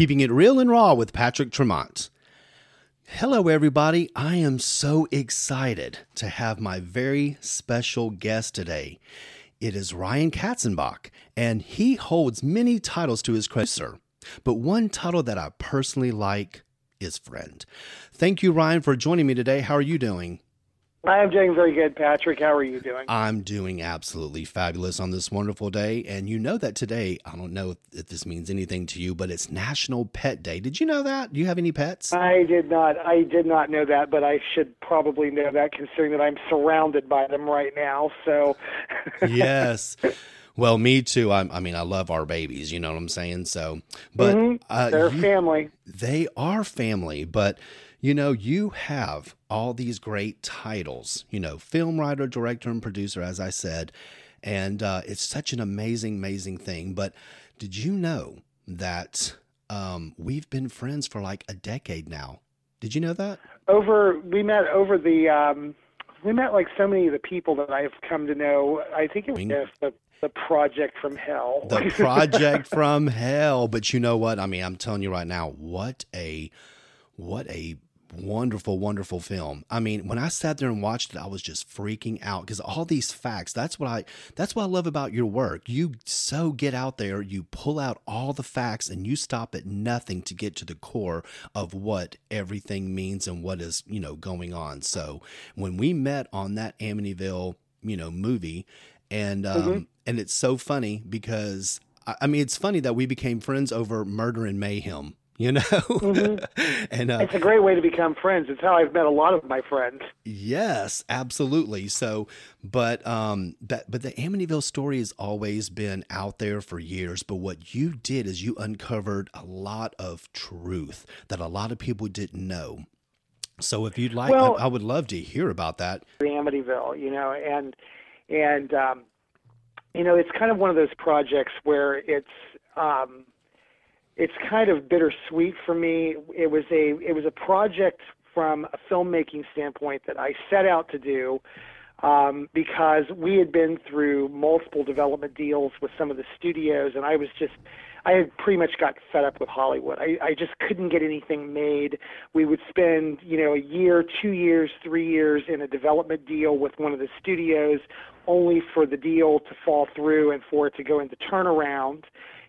Keeping It Real and Raw with Patrick Tremont. Hello, everybody. I am so excited to have my very special guest today. It is Ryan Katzenbach, and he holds many titles to his credit, sir. But one title that I personally like is friend. Thank you, Ryan, for joining me today. How are you doing? I am doing very good, Patrick. How are you doing? I'm doing absolutely fabulous on this wonderful day. And you know that today, I don't know if, if, this means anything to you, but it's National Pet Day. Did you know that? Do you have any pets? I did not. I did not know that, but I should probably know that considering that I'm surrounded by them right now. So, yes. Well, me too. I, I, mean, I love our babies. You know what I'm saying? So, but mm-hmm. uh, they're you, family. They are family, but you know, you have all these great titles, you know, film writer, director, and producer, as I said. And uh, it's such an amazing, amazing thing. But did you know that um, we've been friends for like a decade now? Did you know that? Over, we met over the, um, we met like so many of the people that I've come to know. I think it was the the project from hell. The project from hell. But you know what? I mean, I'm telling you right now, what a what a wonderful, wonderful film. I mean, when I sat there and watched it, I was just freaking out because all these facts, that's what I that's what I love about your work. You so get out there, you pull out all the facts and you stop at nothing to get to the core of what everything means and what is, you know, going on. So when we met on that Amityville, you know, movie and um mm-hmm. and it's so funny because I mean, it's funny that we became friends over murder and mayhem you know? Mm-hmm. and uh, it's a great way to become friends. It's how i've met a lot of my friends. Yes absolutely. So but um but but the amityville story has always been out there for years but what you did is you uncovered a lot of truth that a lot of people didn't know. So if you'd like well, I, I, would love to hear about that. The amityville you know and and um you know it's kind of one of those projects where it's um it's kind of bittersweet for me. It was a it was a project from a filmmaking standpoint that I set out to do um, because we had been through multiple development deals with some of the studios, and I was just I had pretty much got fed up with Hollywood. I, I just couldn't get anything made. We would spend, you know, a year, two years, three years in a development deal with one of the studios, only for the deal to fall through and for it to go into turnaround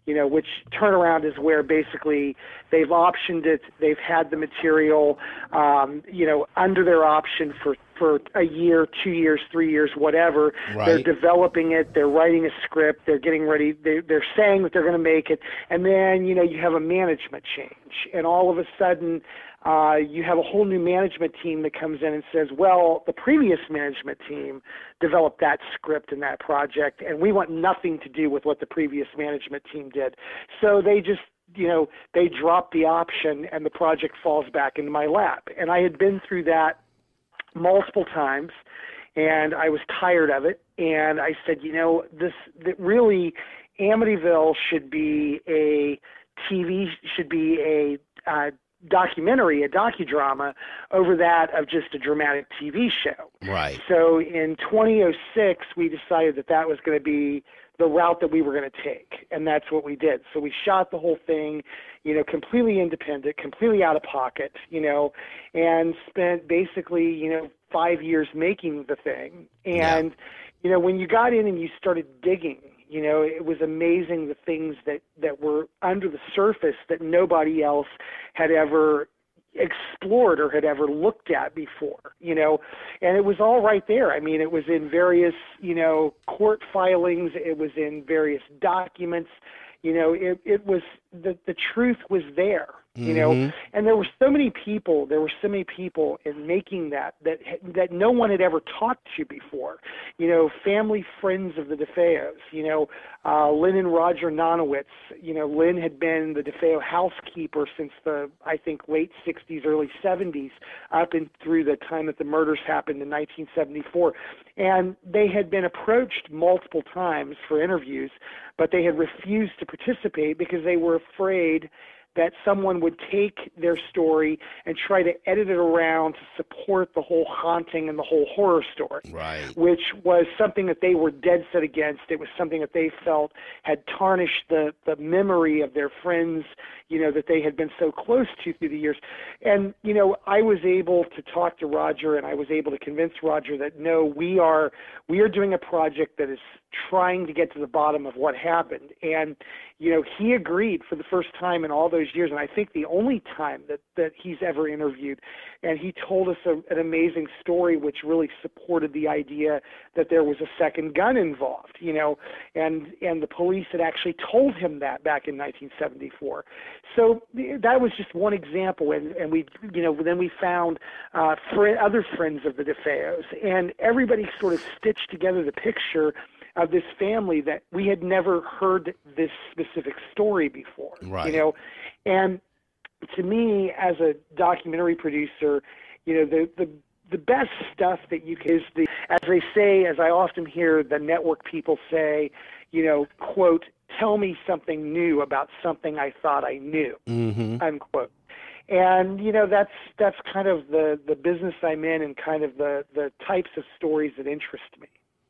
you know, which turnaround is where basically they've optioned it, they've had the material, um, you know, under their option for for a year, two years, three years, whatever. Right. They're developing it. They're writing a script. They're getting ready. They're, they're saying that they're going to make it, and then you know you have a management change, and all of a sudden uh, you have a whole new management team that comes in and says, well, the previous management team developed that script and that project, and we want nothing to do with what the previous management team did. So they just you know they drop the option and the project falls back into my lap and i had been through that multiple times and i was tired of it and i said you know this that really amityville should be a tv should be a uh, documentary, a docudrama, over that of just a dramatic TV show. Right. So in 2006, we decided that that was going to be the route that we were going to take, and that's what we did. So we shot the whole thing, you know, completely independent, completely out of pocket, you know, and spent basically, you know, five years making the thing. And, yeah. you know, when you got in and you started digging you know, it was amazing the things that that were under the surface that nobody else had ever explored or had ever looked at before, you know, and it was all right there. I mean, it was in various, you know, court filings, it was in various documents, you know, it, it was the the truth was there you know? Mm-hmm. and there were so many people there were so many people in making that that that no one had ever talked to before. You know family friends of the DeFeos you know uh Lynn and Roger Nonowitz you know Lynn had been the DeFeo housekeeper since the I think late 60s early 70s up and through the time that the murders happened in 1974 and they had been approached multiple times for interviews but they had refused to participate because they were afraid that someone would take their story and try to edit it around to support the whole haunting and the whole horror story. Right. Which was something that they were dead set against. It was something that they felt had tarnished the, the memory of their friends, you know, that they had been so close to through the years. And, you know, I was able to talk to Roger and I was able to convince Roger that no, we are we are doing a project that is trying to get to the bottom of what happened. And, you know, he agreed for the first time in all those years, and I think the only time that, that he's ever interviewed. And he told us a, an amazing story which really supported the idea that there was a second gun involved, you know, and, and the police had actually told him that back in 1974. So that was just one example. And, and we, you know, then we found uh, fr- other friends of the DeFeos, and everybody sort of stitched together the picture of this family that we had never heard this specific story before. Right. You know, and to me, as a documentary producer, you know, the the the best stuff that you can is the as they say, as I often hear the network people say, you know, quote, tell me something new about something I thought I knew, Mm-hmm. unquote. And you know that's that's kind of the the business I'm in, and kind of the the types of stories that interest me.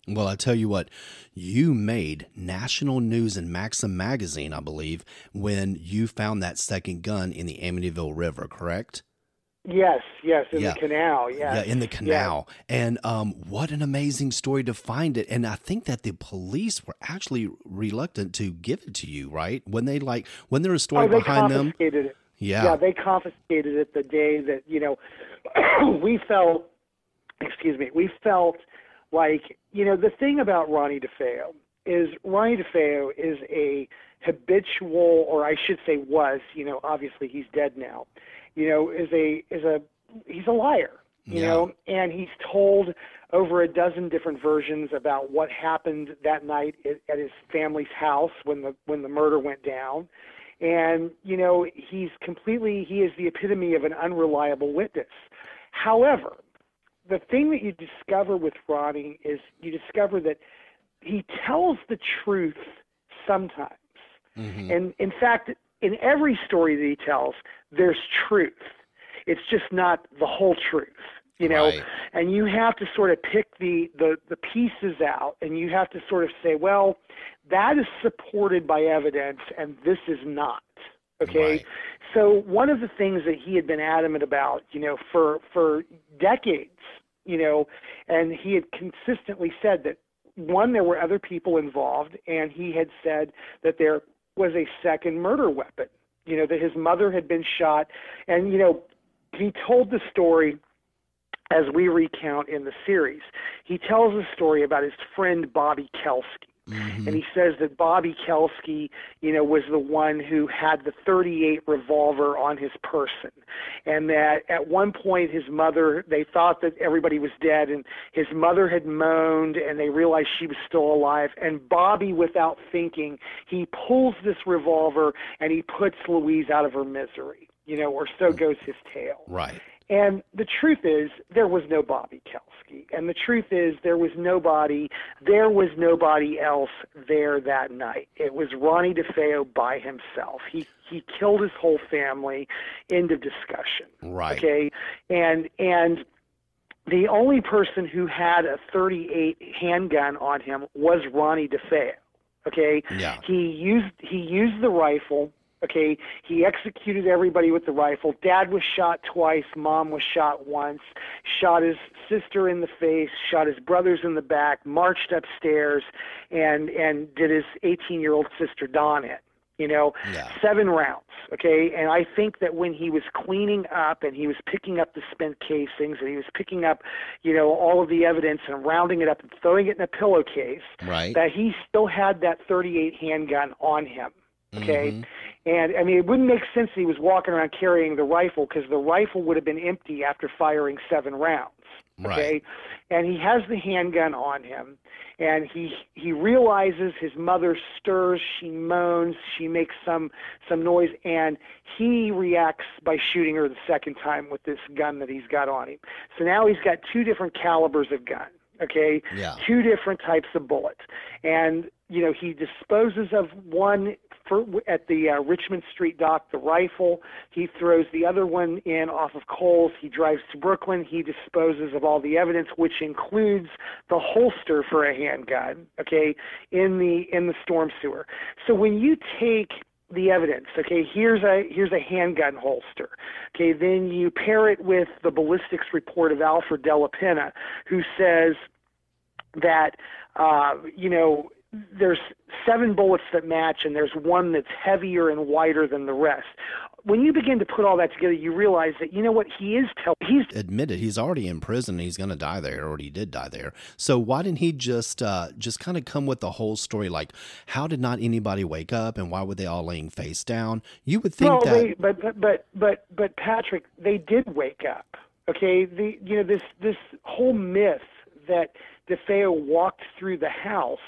Well, I tell you what, you made national news in Maxim magazine, I believe, when you found that second gun in the Amityville River, correct? Yes, yes, in Yeah. the canal. Yes. Yeah, in the canal. And um, what an amazing story to find it. And I think that the police were actually reluctant to give it to you, right? When they like, when there was a story Oh, behind them. it. Yeah. Yeah, they confiscated it the day that you know we felt. Excuse me. We felt like you know the thing about Ronnie DeFeo is Ronnie DeFeo is a habitual, or I should say was. You know, obviously he's dead now. You know, is a is a he's a liar. You Yeah. know, and he's told over a dozen different versions about what happened that night at, at his family's house when the when the murder went down and you know he's completely he is the epitome of an unreliable witness however the thing that you discover with ronnie is you discover that he tells the truth sometimes Mhm. and in fact in every story that he tells there's truth it's just not the whole truth you know Right. and you have to sort of pick the, the the pieces out and you have to sort of say well that is supported by evidence and this is not okay Right. so one of the things that he had been adamant about you know for for decades you know and he had consistently said that one there were other people involved and he had said that there was a second murder weapon you know that his mother had been shot and you know he told the story as we recount in the series. He tells a story about his friend Bobby Kelske. Mhm. And he says that Bobby Kelske, you know, was the one who had the 38 revolver on his person. And that at one point his mother, they thought that everybody was dead and his mother had moaned and they realized she was still alive. And Bobby, without thinking, he pulls this revolver and he puts Louise out of her misery, you know, or so goes his tale. Right. And the truth is, there was no Bobby Kelske. And the truth is, there was nobody, there was nobody else there that night. It was Ronnie DeFeo by himself. He he killed his whole family. End of discussion. Right. Okay. And and the only person who had a 38 handgun on him was Ronnie DeFeo. Okay. Yeah. He used he used the rifle. Okay, he executed everybody with the rifle. Dad was shot twice. Mom was shot once. Shot his sister in the face. Shot his brothers in the back. Marched upstairs, and and did his 18-year-old sister Dawn it You know, Yeah. seven rounds. Okay, and I think that when he was cleaning up and he was picking up the spent casings and he was picking up, you know, all of the evidence and rounding it up and throwing it in a pillowcase, Right. that he still had that 38 handgun on him. Okay, Mhm. And I mean it wouldn't make sense that he was walking around carrying the rifle because the rifle would have been empty after firing seven rounds. Okay, Right. and he has the handgun on him, and he he realizes his mother stirs, she moans, she makes some some noise, and he reacts by shooting her the second time with this gun that he's got on him. So now he's got two different calibers of gun. Okay, Yeah. two different types of bullets, and you know he disposes of one for, at the uh, Richmond Street dock, the rifle. He throws the other one in off of Coles. He drives to Brooklyn. He disposes of all the evidence, which includes the holster for a handgun. Okay, in the in the storm sewer. So when you take the evidence. Okay, here's a here's a handgun holster. Okay, then you pair it with the ballistics report of Alfred Della Penna, who says that uh, you know there's seven bullets that match, and there's one that's heavier and wider than the rest. When you begin to put all that together, you realize that you know what he is telling. He's admitted he's already in prison and he's going to die there or he did die there so why didn't he just uh just kind of come with the whole story like how did not anybody wake up and why were they all laying face down you would think well, that they, but but but but but Patrick, they did wake up. Okay, the you know this this whole myth that DeFeo walked through the house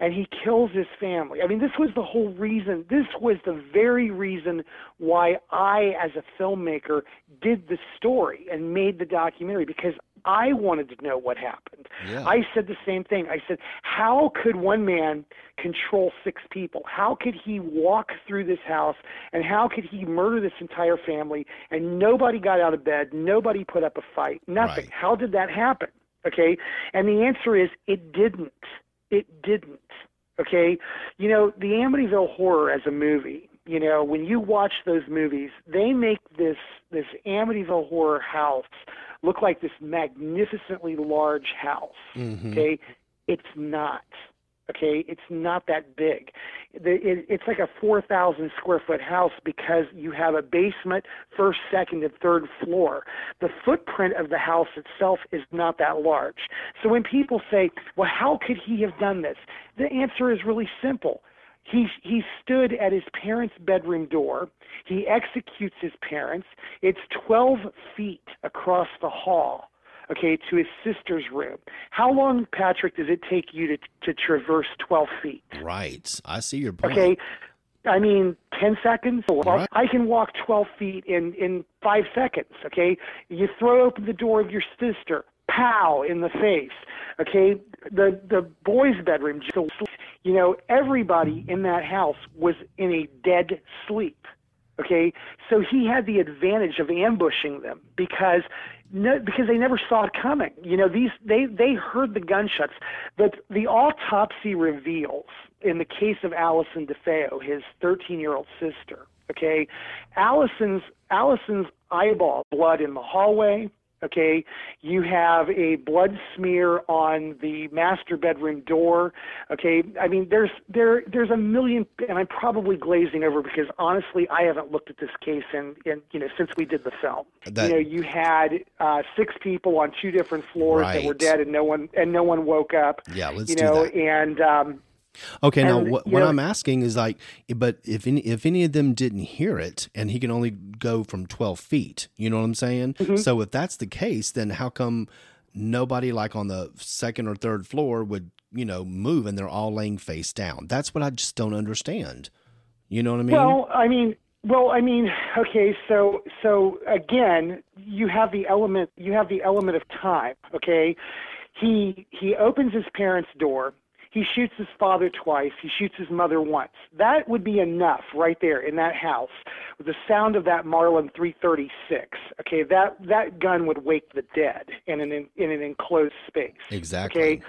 and he kills his family. I mean, this was the whole reason. This was the very reason why I, as a filmmaker, did the story and made the documentary because I wanted to know what happened. Yeah. I said the same thing. I said, how could one man control six people? How could he walk through this house and how could he murder this entire family and nobody got out of bed, nobody put up a fight, nothing? Right. How did that happen? Okay? And the answer is it didn't. It didn't. Okay? You know, the Amityville horror as a movie, you know, when you watch those movies, they make this this Amityville horror house look like this magnificently large house. Mhm. Okay? It's not. Okay? It's not that big. It's like a 4,000 square foot house because you have a basement, first, second, and third floor. The footprint of the house itself is not that large. So when people say, well, how could he have done this? The answer is really simple. He, he stood at his parents' bedroom door. He executes his parents. It's 12 feet across the hall, okay, to his sister's room. How long, Patrick, does it take you to, to traverse 12 feet? right i see your point Okay. I mean, 10 seconds. Right. I can walk 12 feet in, in five seconds. Okay. You throw open the door of your sister, pow, in the face. Okay. The, the boys' bedroom, just you know, everybody in that house was in a dead sleep. Okay. So he had the advantage of ambushing them because no, because they never saw it coming. You know, these they they heard the gunshots. But the autopsy reveals in the case of Allison DeFeo, his 13-year-old sister. Okay, Allison's Allison's eyeball blood in the hallway. Okay, you have a blood smear on the master bedroom door. Okay, I mean there's there there's a million, and I'm probably glazing over because honestly I haven't looked at this case in, in you know since we did the film. That- you know you had uh, six people on two different floors that were dead, and no one and no one woke up. Yeah, let's you do know, that. and um, Okay, now what, what know- I'm asking is like, but if any if any of them didn't hear it, and he can only go from 12 feet, you know what I'm saying? Mm-hmm. So if that's the case, then how come nobody like on the second or third floor would you know move and they're all laying face down? That's what I just don't understand. You know what I mean? Well, I mean, well, I mean, okay, so so again, you have the element you have the element of time, okay? He he opens his parents' door. He shoots his father twice. He shoots his mother once. That would be enough right there in that house with the sound of that Marlin 336. Okay, that that gun would wake the dead in an in an enclosed space. exactly. Okay.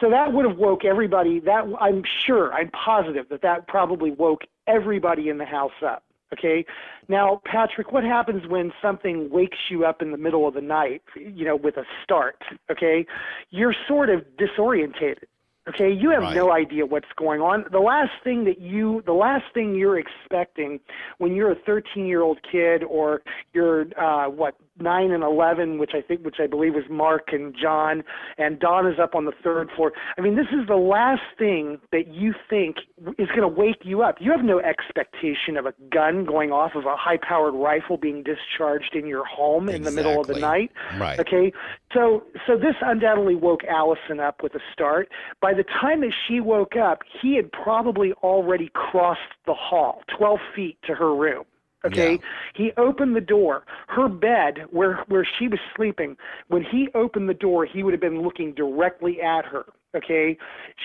So that would have woke everybody. That I'm sure, I'm positive that that probably woke everybody in the house up. Okay. Now, Patrick, what happens when something wakes you up in the middle of the night? You know, with a start. Okay, you're sort of disorientated. Okay, you have Right. no idea what's going on. The last thing that you, the last thing you're expecting when you're a 13 year old kid or you're uh, what nine and 11, which I think, which I believe was Marc and John, and Dawn is up on the third floor. I mean, this is the last thing that you think is going to wake you up. You have no expectation of a gun going off of a high powered rifle being discharged in your home in the middle of the Exactly. night. Right. Okay, so so this undoubtedly woke Allison up with a start. By the time that she woke up, he had probably already crossed the hall, 12 feet to her room. Okay, Yeah. he opened the door. Her bed, where where she was sleeping, when he opened the door, he would have been looking directly at her. Okay,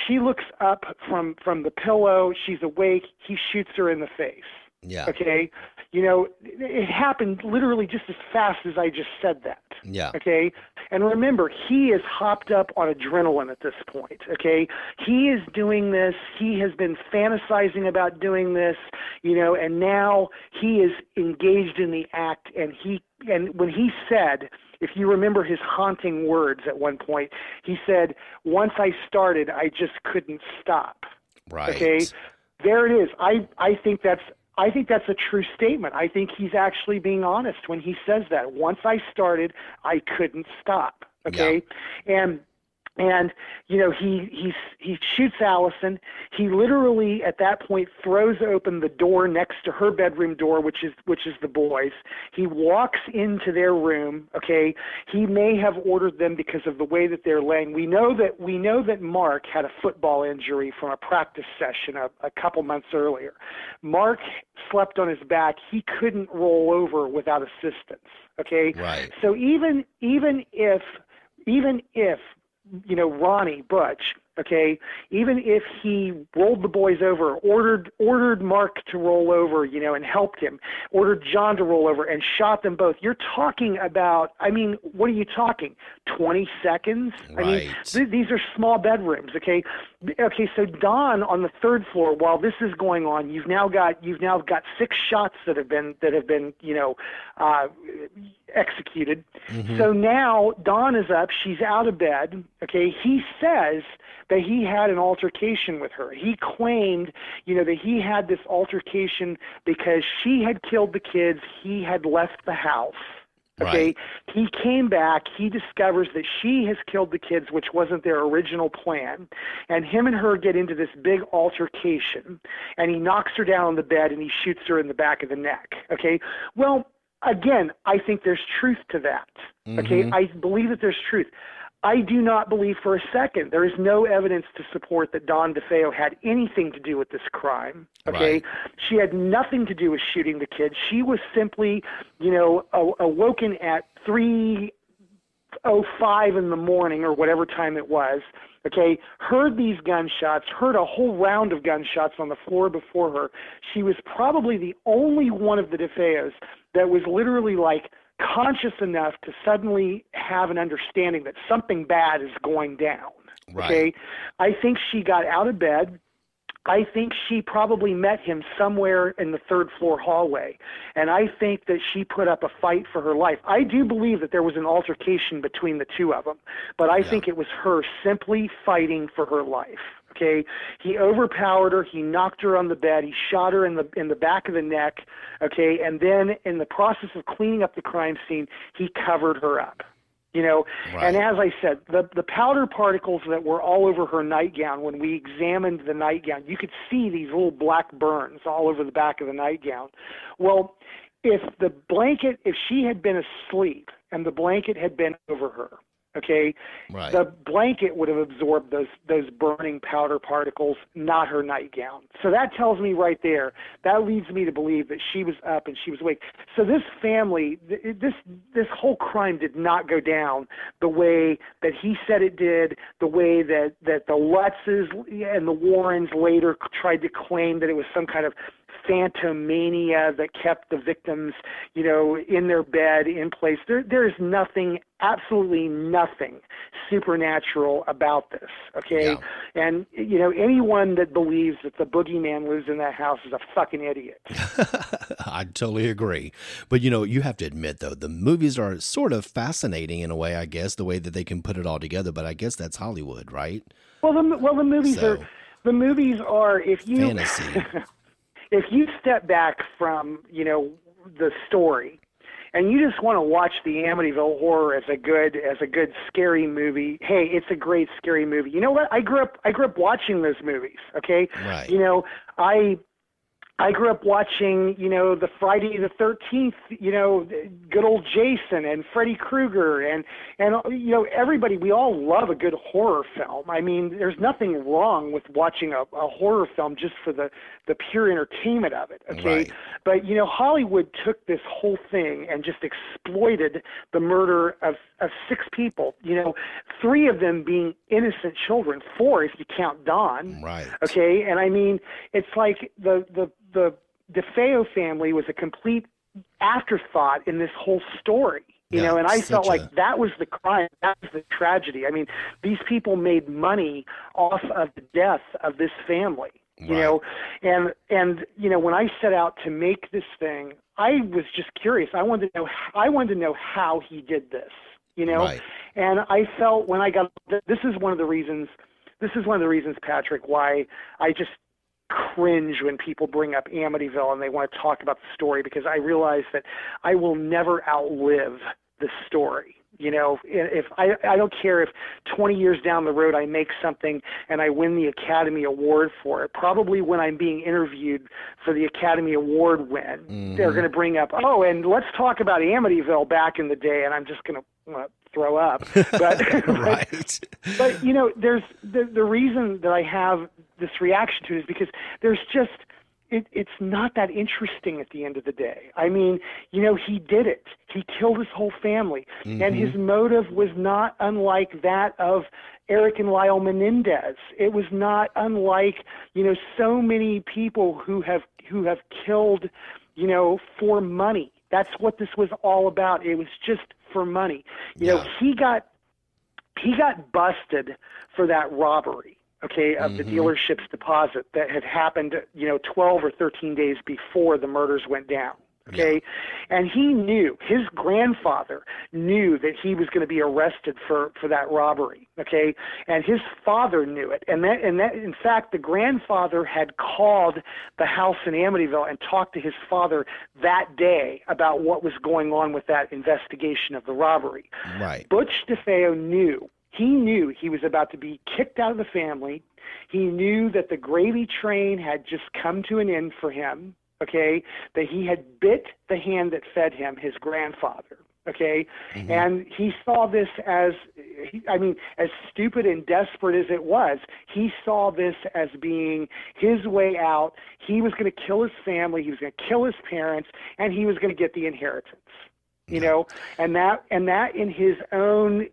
she looks up from from the pillow. She's awake. He shoots her in the face. Yeah. Okay, you know it happened literally just as fast as I just said that. Yeah. Okay. And remember, he is hopped up on adrenaline at this point. Okay. He is doing this. He has been fantasizing about doing this, you know, and now he is engaged in the act. And he, and when he said, if you remember his haunting words at one point, he said, once I started, I just couldn't stop. Right. Okay. There it is. I, I think that's I think that's a true statement. I think he's actually being honest when he says that. Once I started, I couldn't stop. Okay? And and you know he he he shoots Allison. He literally at that point throws open the door next to her bedroom door, which is which is the boys. He walks into their room. Okay, he may have ordered them because of the way that they're laying. We know that we know that Marc had a football injury from a practice session a, a couple months earlier. Marc slept on his back. He couldn't roll over without assistance. Okay, Right. so even even if even if you know Ronnie Butch, okay, even if he rolled the boys over, ordered ordered Marc to roll over, you know, and helped him, ordered John to roll over and shot them both. You're talking about, I mean, what are you talking? 20 seconds? I mean, th- these are small bedrooms, okay? Okay, so Dawn on the third floor, while this is going on, you've now got you've now got six shots that have been that have been, you know, uh, executed. Mm-hmm. So now Dawn is up. She's out of bed. Okay. He says that he had an altercation with her. He claimed, you know, that he had this altercation because she had killed the kids. He had left the house. Okay. Right. He came back. He discovers that she has killed the kids, which wasn't their original plan. And him and her get into this big altercation. And he knocks her down on the bed and he shoots her in the back of the neck. Okay. Well, again, I think there's truth to that. Okay. Mm-hmm. I believe that there's truth. I do not believe for a second there is no evidence to support that Dawn DeFeo had anything to do with this crime. Okay, Right. she had nothing to do with shooting the kids. She was simply, you know, a- awoken at three oh five in the morning or whatever time it was. Okay, heard these gunshots, heard a whole round of gunshots on the floor before her. She was probably the only one of the DeFeos that was literally like conscious enough to suddenly have an understanding that something bad is going down. Right. Okay, I think she got out of bed. I think she probably met him somewhere in the third floor hallway. And I think that she put up a fight for her life. I do believe that there was an altercation between the two of them, but I think it was her simply fighting for her life. Okay, he overpowered her. He knocked her on the bed. He shot her in the in the back of the neck. Okay, and then in the process of cleaning up the crime scene, he covered her up you know? And as i said the the powder particles that were all over her nightgown when we examined the nightgown you could see these little black burns all over the back of the nightgown. Well if the blanket if she had been asleep and the blanket had been over her okay? Right. the blanket would have absorbed those those burning powder particles not her nightgown. So that tells me right there that leads me to believe that she was up and she was awake. So this family th- this this whole crime did not go down the way that he said it did the way that that the lutzes and the warrens later tried to claim that it was some kind of phantomania that kept the victims, you know, in their bed in place. There, there is nothing, absolutely nothing supernatural about this. Okay, Yeah. and you know, anyone that believes that the boogeyman lives in that house is a fucking idiot. I totally agree. But you know, you have to admit though, the movies are sort of fascinating in a way, I guess, the way that they can put it all together. But I guess that's Hollywood, right? Well, the well, the movies So- are the movies are if you Fantasy. if you step back from you know the story and you just want to watch the Amityville Horror as a good as a good scary movie, hey, it's a great scary movie. You know what? I grew up I grew up watching those movies. Okay, Right. you know I I grew up watching, you know, the Friday the Thirteenth, you know, good old Jason and Freddy Krueger and and you know everybody. We all love a good horror film. I mean, there's nothing wrong with watching a, a horror film just for the the pure entertainment of it. Okay, Right. but you know, Hollywood took this whole thing and just exploited the murder of of six people. You know, three of them being innocent children, four if you count Dawn. Right. Okay, and I mean, it's like the the the DeFeo family was a complete afterthought in this whole story. You Yeah, know, and I felt such like that was the crime, that was the tragedy. I mean, these people made money off of the death of this family. You know, and and you know, when I set out to make this thing, I was just curious. I wanted to know. I wanted to know how he did this. You know, Right. and I felt when I got this is one of the reasons this is one of the reasons Patrick why I just cringe when people bring up Amityville and they want to talk about the story because I realize that I will never outlive the story. You know, if I I don't care if 20 years down the road I make something and I win the Academy Award for it. Probably when I'm being interviewed for the Academy Award win, they're mm-hmm. going to bring up, "Oh, and let's talk about Amityville back in the day," and I'm just going to uh, throw up. But right. but you know, there's the the reason that I have this reaction to it is because there's just it, it's not that interesting at the end of the day. I mean, you know, he did it. He killed his whole family, and his motive was not unlike that of Eric and Lyle Menendez. It was not unlike you know so many people who have who have killed, you know, for money. That's what this was all about. It was just for money. You know, he got he got busted for that robbery okay of the mm-hmm. dealership's deposit that had happened you know 12 or 13 days before the murders went down okay and he knew his grandfather knew that he was going to be arrested for for that robbery okay and his father knew it and that and that in fact the grandfather had called the house in Amityville and talked to his father that day about what was going on with that investigation of the robbery Right. Butch DeFeo knew. He knew he was about to be kicked out of the family. He knew that the gravy train had just come to an end for him, okay? That he had bit the hand that fed him, his grandfather, okay? Mm-hmm. And he saw this as, I mean, as stupid and desperate as it was, he saw this as being his way out. He was going to kill his family, he was going to kill his parents, and he was going to get the inheritance you know and that and that in his own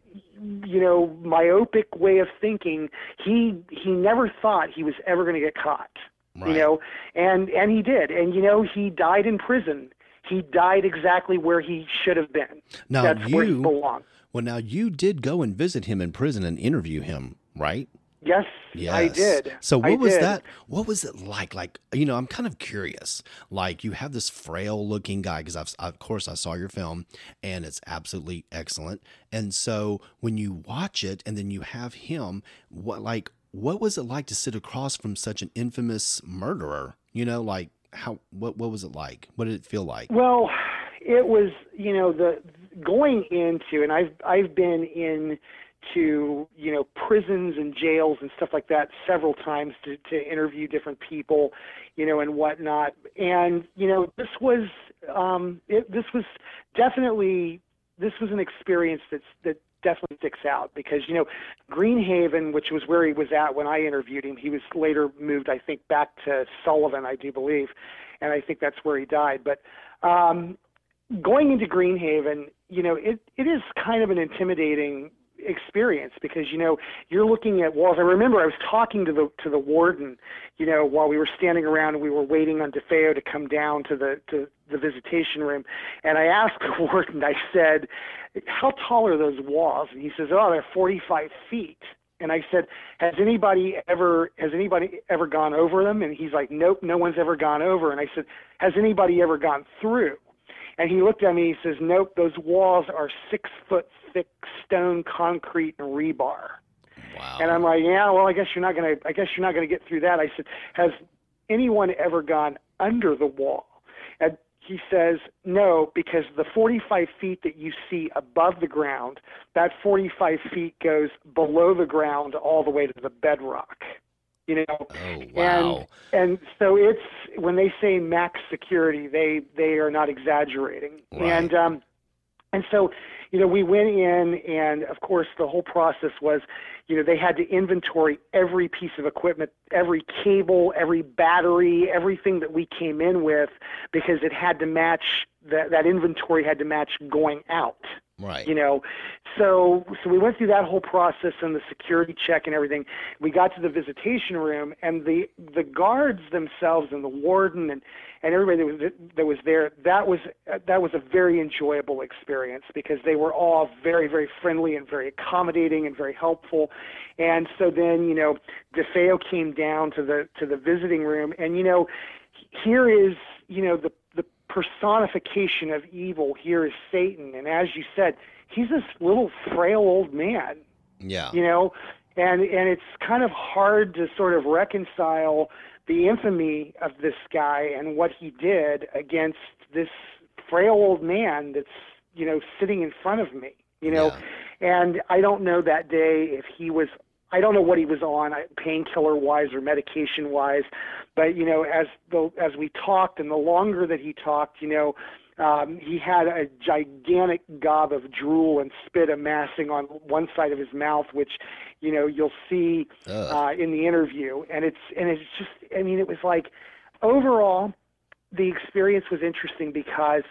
you know myopic way of thinking he he never thought he was ever going to get caught you know and and he did and you know he died in prison he died exactly where he should have been Now, that's where he you- belonged Well, now you did go and visit him in prison and interview him, right? yes, Yes. i did So what I was did. that? What was it like? Like you know, I'm kind of curious. Like you have this frail looking guy because I've of course I saw your film and it's absolutely excellent. And so when you watch it and then you have him, what like what was it like to sit across from such an infamous murderer? You know, like how what what was it like? What did it feel like? Well, it was you know the going into and I've I've been in to you know prisons and jails and stuff like that several times to to interview different people, you know and whatnot. And you know this was um, it, this was definitely this was an experience that's that definitely sticks out because you know Green Haven, which was where he was at when I interviewed him, he was later moved, I think, back to Sullivan, I do believe, and I think that's where he died. But um, going into Green Haven, you know, it, it is kind of an intimidating experience because you know you're looking at walls. I remember I was talking to the to the warden, you know, while we were standing around and we were waiting on DeFeo to come down to the to the visitation room, and I asked the warden. I said, "How tall are those walls?" And he says, "Oh, they're 45 feet." And I said, "Has anybody ever has anybody ever gone over them?" And he's like, "Nope, no one's ever gone over." And I said, "Has anybody ever gone through?" And he looked at me. And he says, "Nope, those walls are six foot thick stone, concrete, and rebar." Wow. And I'm like, "Yeah, well, I guess you're not gonna. I guess you're not gonna get through that." I said, "Has anyone ever gone under the wall?" And he says, "No, because the 45 feet that you see above the ground, that 45 feet goes below the ground all the way to the bedrock." You know, Oh wow. and and so it's when they say max security, they they are not exaggerating. Right. And um, and so, you know, we went in, and of course, the whole process was, you know, they had to inventory every piece of equipment, every cable, every battery, everything that we came in with, because it had to match that that inventory had to match going out right. you know so so we went through that whole process and the security check and everything we got to the visitation room and the the guards themselves and the warden and and everybody that was that was there that was that was a very enjoyable experience because they were all very very friendly and very accommodating and very helpful and so then you know DeFeo came down to the to the visiting room and you know here is you know the the personification of evil here is Satan. And as you said he's this little frail old man yeah. you know? And and it's kind of hard to sort of reconcile the infamy of this guy and what he did against this frail old man that's you know sitting in front of me you know? And i don't know that day if he was i don't know what he was on, painkiller wise or medication wise but you know as the as we talked and the longer that he talked you know um, he had a gigantic gob of drool and spit amassing on one side of his mouth, which, you know, you'll see uh, in the interview. And it's and it's just, I mean, it was like overall, the experience was interesting because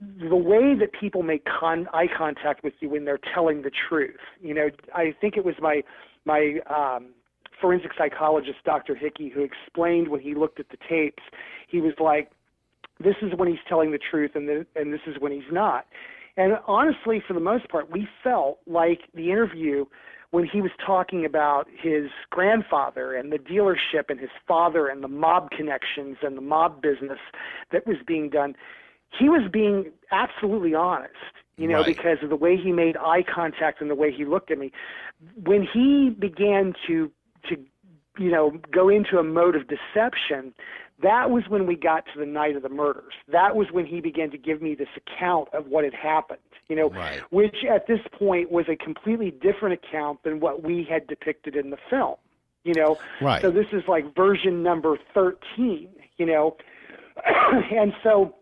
the way that people make con- eye contact with you when they're telling the truth. You know, I think it was my my um, forensic psychologist, Dr. Hickey, who explained when he looked at the tapes. He was like, "This is when he's telling the truth, and the, and this is when he's not." And honestly, for the most part, we felt like the interview when he was talking about his grandfather and the dealership and his father and the mob connections and the mob business that was being done, he was being absolutely honest, you know, Right. because of the way he made eye contact and the way he looked at me. When he began to to you know go into a mode of deception, that was when we got to the night of the murders. That was when he began to give me this account of what had happened. You know, Right. which at this point was a completely different account than what we had depicted in the film. You know, Right. so this is like version number 13, you know. and so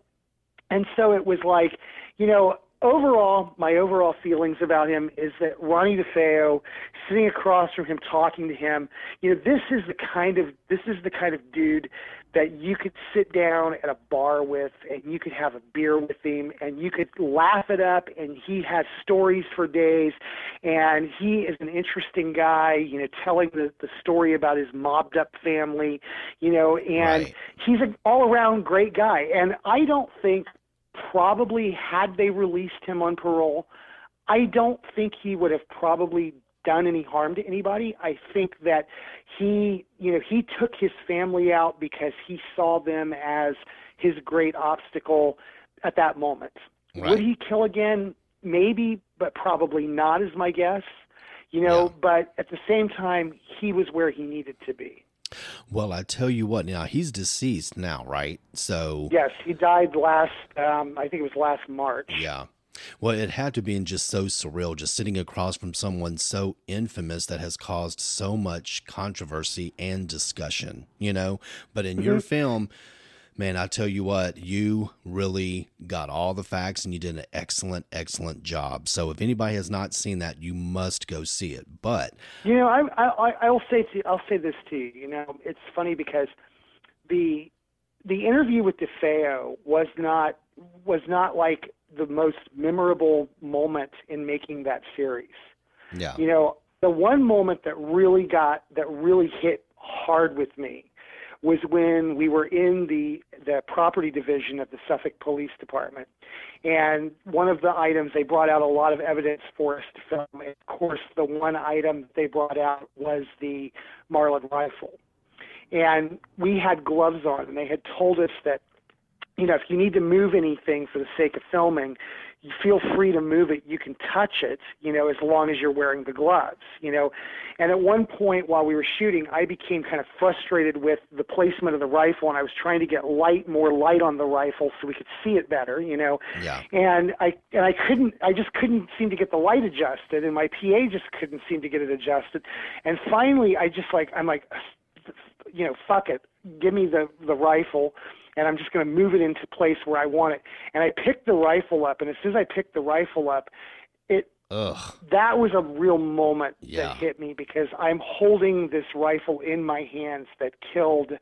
and so it was like, you know, overall, my overall feelings about him is that Ronnie DeFeo, sitting across from him, talking to him, you know, this is the kind of this is the kind of dude that you could sit down at a bar with and you could have a beer with him and you could laugh it up and he has stories for days and he is an interesting guy, you know, telling the, the story about his mobbed up family, you know, and Right. he's an all around great guy. And I don't think probably had they released him on parole, I don't think he would have probably done any harm to anybody. I think that he, you know, he took his family out because he saw them as his great obstacle at that moment. Right. Would he kill again? Maybe, but probably not is my guess. You know, Yeah. but at the same time, he was where he needed to be. Well, I tell you what. Now he's deceased now, right? So Yes, he died last. Um, I think it was last March. Yeah. Well, it had to be just so surreal, just sitting across from someone so infamous that has caused so much controversy and discussion, you know? But in your film, man, I tell you what, you really got all the facts and you did an excellent, excellent job. So if anybody has not seen that, you must go see it. But You know, I, I, I'll say to, I'll say this to you. You know, it's funny because the the interview with DeFeo was not was not like the most memorable moment in making that series. yeah, You know, the one moment that really got that really hit hard with me was when we were in the the property division of the Suffolk Police Department, and one of the items they brought out a lot of evidence for us to film. And of course, the one item they brought out was the Marlin rifle, and we had gloves on, and they had told us that you know, if you need to move anything for the sake of filming, you feel free to move it. You can touch it, you know, as long as you're wearing the gloves, you know. And at one point while we were shooting, I became kind of frustrated with the placement of the rifle, and I was trying to get light, more light on the rifle so we could see it better, you know. yeah, And I and I couldn't, I just couldn't seem to get the light adjusted, and my PA just couldn't seem to get it adjusted. And finally, I just like, I'm like, you know, fuck it, give me the the rifle, and I'm just going to move it into place where I want it. And I picked the rifle up, and as soon as I picked the rifle up, it Ugh. that was a real moment Yeah. that hit me because I'm holding this rifle in my hands that killed,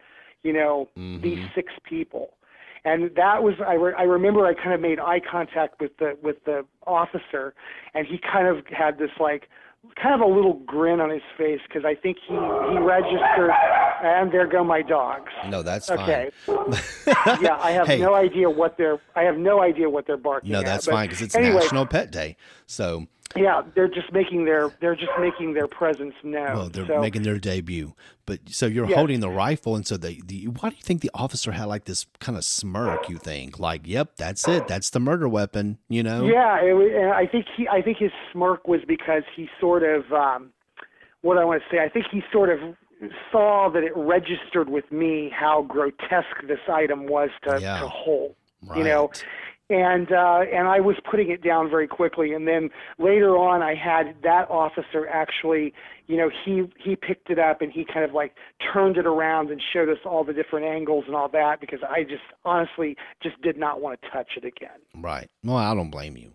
you know, these Mm-hmm. six people. And that was I, re- I remember I kind of made eye contact with the with the officer, and he kind of had this like kind of a little grin on his face because I think he he registered. And there go my dogs. No, that's Okay. fine. Yeah, I have Hey. no idea what they're I have no idea what they're barking No, that's but fine because it's anyway, National Pet Day. So, yeah, they're just making their they're just making their presence known. well, they're so, making their debut. But so you're Yes. holding the rifle, and so they, the, why do you think the officer had like this kind of smirk? You think like, yep, that's it, that's the murder weapon. You know? Yeah, it, I think he I think his smirk was because he sort of um, what I want to say. I think he sort of saw that it registered with me how grotesque this item was to, Yeah. to hold. You know, and uh, and I was putting it down very quickly. And then later on, I had that officer actually, you know, he he picked it up and he kind of like turned it around and showed us all the different angles and all that because I just honestly just did not want to touch it again. Right. Well, I don't blame you.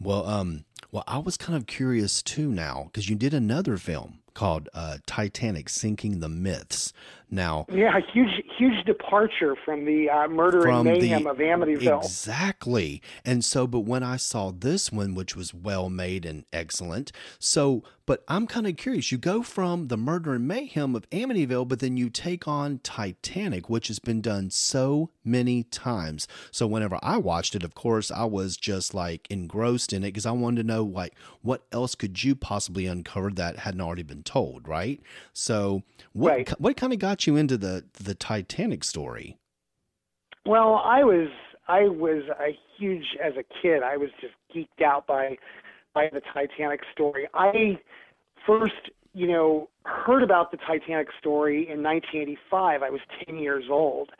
Well, um, well, I was kind of curious too now because you did another film called uh, Titanic: Sinking the Myths. Now, Yeah, huge huge departure from the uh, murder from and mayhem the of Amityville. exactly, and so, but when I saw this one, which was well made and excellent, so, but I'm kind of curious. You go from the murder and mayhem of Amityville, but then you take on Titanic, which has been done so many times. So whenever I watched it, of course, I was just like engrossed in it because I wanted to know like what else could you possibly uncover that hadn't already been told, right? So what Right. what kind of got you into the the Titanic story? Well, I was I was a huge as a kid. I was just geeked out by by the Titanic story. I first, you know, heard about the Titanic story in 1985. I was 10 years old,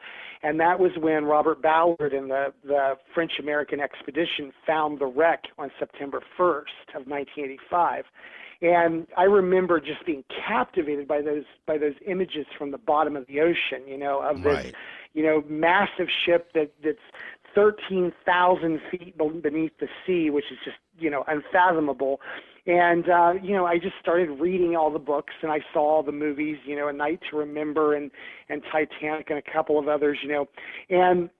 and that was when Robert Ballard and the the French American expedition found the wreck on September 1st of 1985. And I remember just being captivated by those by those images from the bottom of the ocean, you know, of this Right. you know, massive ship that that's 13,000 feet be- beneath the sea, which is just, you know, unfathomable. And, uh, you know, I just started reading all the books and I saw all the movies, you know, A Night to Remember and, and Titanic and a couple of others, you know. And,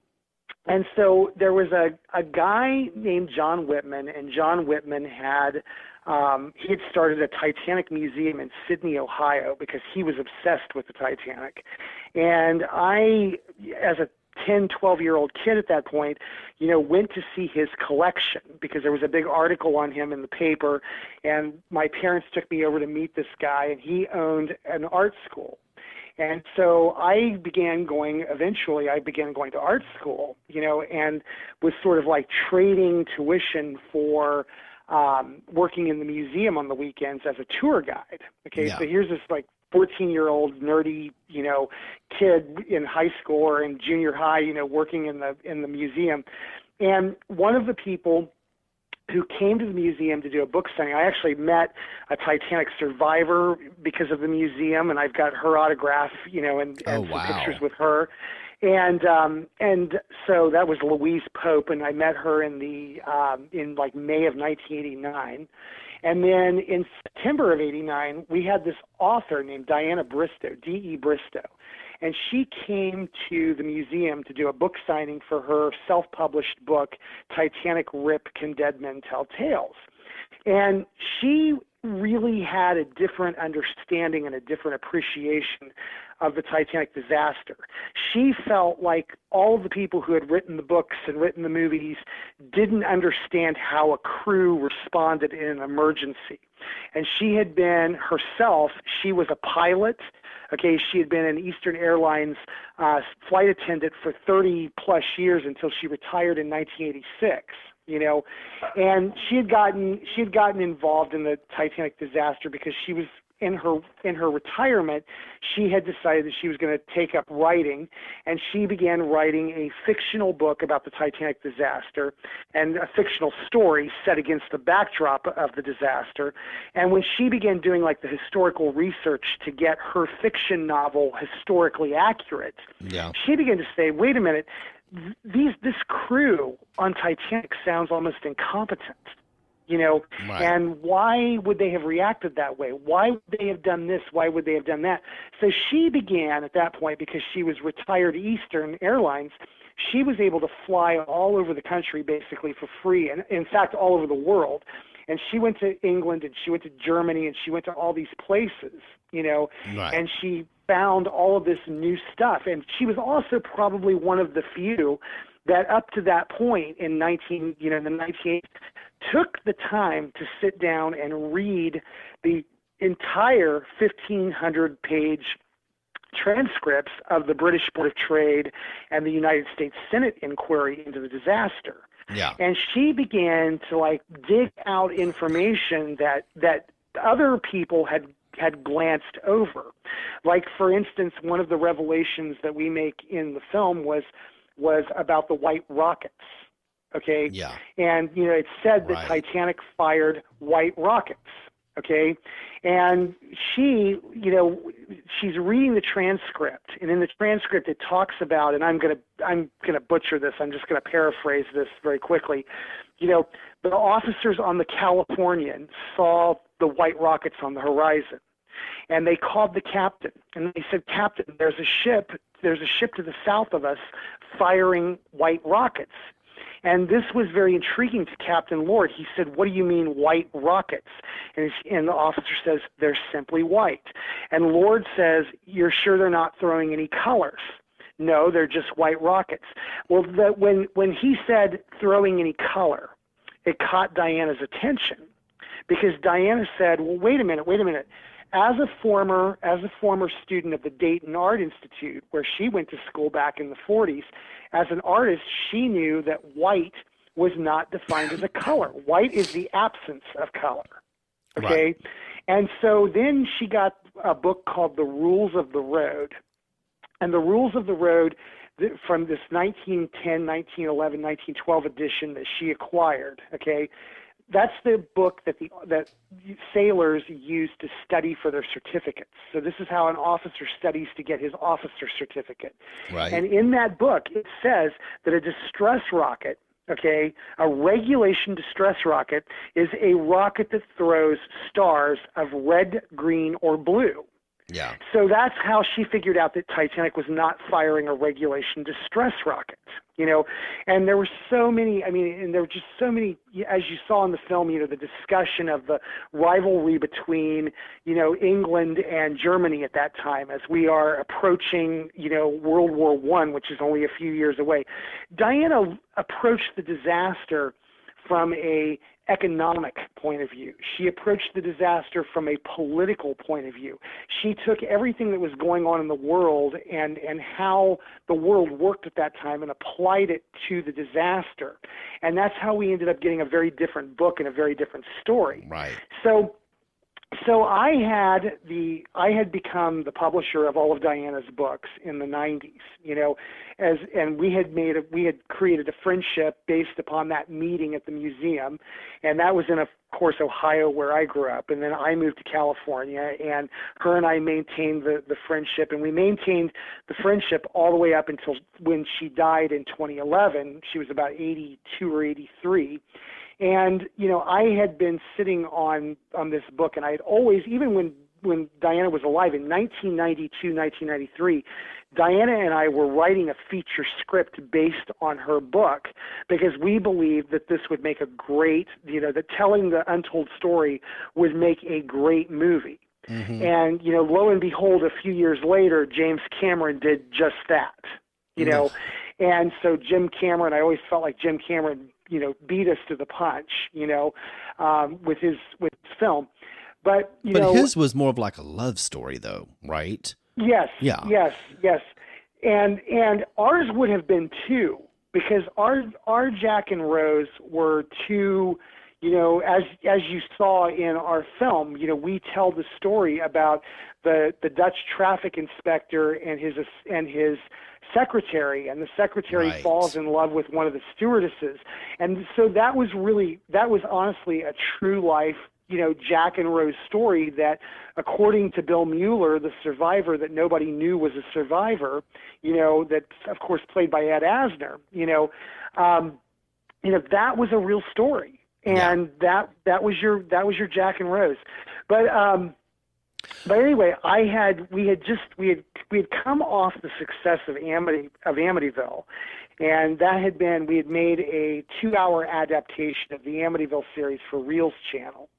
and so there was a, a guy named John Whitman, and John Whitman had um, he had started a Titanic museum in Sidney, Ohio, because he was obsessed with the Titanic. And I, as a 10, 12 year old kid at that point, you know, went to see his collection because there was a big article on him in the paper. And my parents took me over to meet this guy, and he owned an art school. And so I began going, eventually, I began going to art school, you know, and was sort of like trading tuition for um, working in the museum on the weekends as a tour guide. Okay, Yeah. so here's this like 14 year old nerdy, you know, kid in high school or in junior high, you know, working in the in the museum. And one of the people who came to the museum to do a book signing. I actually met a Titanic survivor because of the museum, and I've got her autograph, you know, and, and Oh, some wow. pictures with her. And um, and so that was Louise Pope, and I met her in the um, in like May of 1989. And then in September of '89, we had this author named Diana Bristow, D.E. Bristow, and she came to the museum to do a book signing for her self-published book, Titanic Rip Can Dead Men Tell Tales. And she really had a different understanding and a different appreciation of the Titanic disaster. She felt like all of the people who had written the books and written the movies didn't understand how a crew responded in an emergency. And she had been herself, she was a pilot. Okay, she had been an Eastern Airlines uh, flight attendant for 30 plus years until she retired in 1986 you know and she had gotten she had gotten involved in the titanic disaster because she was in her in her retirement, she had decided that she was going to take up writing, and she began writing a fictional book about the Titanic disaster, and a fictional story set against the backdrop of the disaster. And when she began doing like the historical research to get her fiction novel historically accurate, Yeah. she began to say, "Wait a minute." th- These this crew on Titanic sounds almost incompetent you know Right. and why would they have reacted that way? Why would they have done this? Why would they have done that? So she began at that point because she was retired eastern airlines she was able to fly all over the country basically for free and in fact all over the world. And she went to england and she went to germany and she went to all these places you know Right. and she found all of this new stuff. And she was also probably one of the few that up to that point in 19 you know the 1980s took the time to sit down and read the entire 1500 page transcripts of the British Board of Trade and the United States Senate inquiry into the disaster Yeah. and she began to like dig out information that that other people had had glanced over like for instance one of the revelations that we make in the film was was about the white rockets okay Yeah. and you know it said that Titanic fired white rockets. Okay, and she, you know, she's reading the transcript, and in the transcript it talks about, and I'm gonna I'm gonna butcher this. I'm just gonna paraphrase this very quickly. You know, the officers on the Californian saw the white rockets on the horizon and they called the captain. And they said captain there's a ship there's a ship to the south of us firing white rockets. And this was very intriguing to captain lord. He said what do you mean white rockets? And, and the officer says they're simply white. And lord says you're sure they're not throwing any colors? No they're just white rockets. Well the, when when he said throwing any color it caught diana's attention because Diana said, "Well, wait a minute, wait a minute. As a former as a former student of the Dayton Art Institute, where she went to school back in the 40s, as an artist, she knew that white was not defined as a color. White is the absence of color. Okay? Right. And so then she got a book called The Rules of the Road. And the Rules of the Road from this 1910, 1911, 1912 edition that she acquired, okay? That's the book that the that sailors use to study for their certificates. So this is how an officer studies to get his officer certificate. Right. And in that book, it says that a distress rocket, okay, a regulation distress rocket, is a rocket that throws stars of red, green, or blue. Yeah. So that's how she figured out that Titanic was not firing a regulation distress rocket, you know. And there were so many, I mean, and there were just so many, as you saw in the film, you know, the discussion of the rivalry between, you know, England and Germany at that time as we are approaching, you know, World War One, which is only a few years away. Diana approached the disaster from a economic point of view. She approached the disaster from a political point of view. She took everything that was going on in the world and and how the world worked at that time and applied it to the disaster. And that's how we ended up getting a very different book and a very different story. Right. So so I had the I had become the publisher of all of Diana's books in the 90s, you know, as and we had made a, we had created a friendship based upon that meeting at the museum, and that was in of course Ohio where I grew up, and then I moved to California, and her and I maintained the the friendship, and we maintained the friendship all the way up until when she died in 2011. She was about 82 or 83 and you know i had been sitting on on this book and i had always even when when diana was alive in 1992 1993 diana and i were writing a feature script based on her book because we believed that this would make a great you know that telling the untold story would make a great movie. Mhm. and you know lo and behold a few years later james cameron did just that you know. And so jim cameron i always felt like jim cameron you know beat us to the punch you know um with his with his film but you But know his was more of like a love story, though, right? Yes. Yeah. Yes. Yes. And and ours would have been two because our our Jack and Rose were two, you know, as as you saw in our film, you know, we tell the story about the the Dutch traffic inspector and his and his secretary and the secretary Right. falls in love with one of the stewardesses and so that was really that was honestly a true life you know jack and rose story that according to bill mueller the survivor that nobody knew was a survivor you know that of course played by ed asner you know um you know that was a real story and that that was your that was your jack and rose. But um but anyway, I had we had just we had we had come off the success of Amity of Amityville, and that had been we had made a two-hour adaptation of the Amityville series for Reelz channel,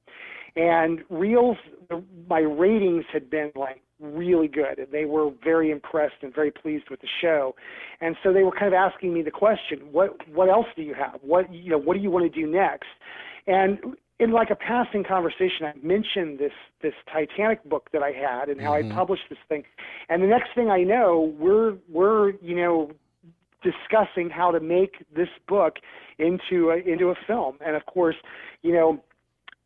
and Reelz my ratings had been like really good, and they were very impressed and very pleased with the show, and so they were kind of asking me the question, what what else do you have? What you know what do you want to do next? And in like a passing conversation, I mentioned this this Titanic book that I had and how I mm-hmm. published this thing, and the next thing I know, we're we're you know discussing how to make this book into a, into a film, and of course, you know.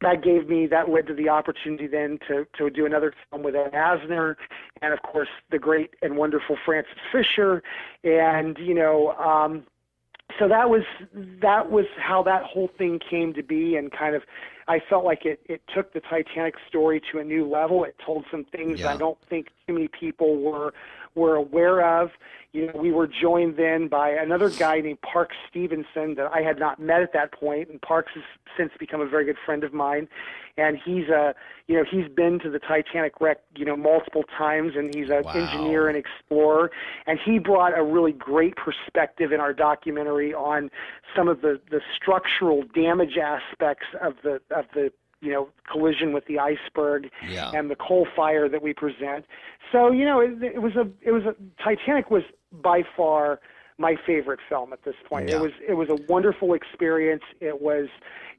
That gave me that led to the opportunity then to to do another film with Ed Asner, and of course the great and wonderful Frances Fisher, and you know um, so that was that was how that whole thing came to be and kind of I felt like it it took the Titanic story to a new level. It told some things Yeah. I don't think too many people were were aware of. You know, we were joined then by another guy named Parks Stevenson that I had not met at that point, and Parks has since become a very good friend of mine. And he's a, you know, he's been to the Titanic wreck, you know, multiple times, and he's an Wow. engineer and explorer. And he brought a really great perspective in our documentary on some of the the structural damage aspects of the of the you know collision with the iceberg Yeah. and the coal fire that we present. So you know, it, it was a it was a Titanic was by far my favorite film at this point. Yeah. It was it was a wonderful experience. It was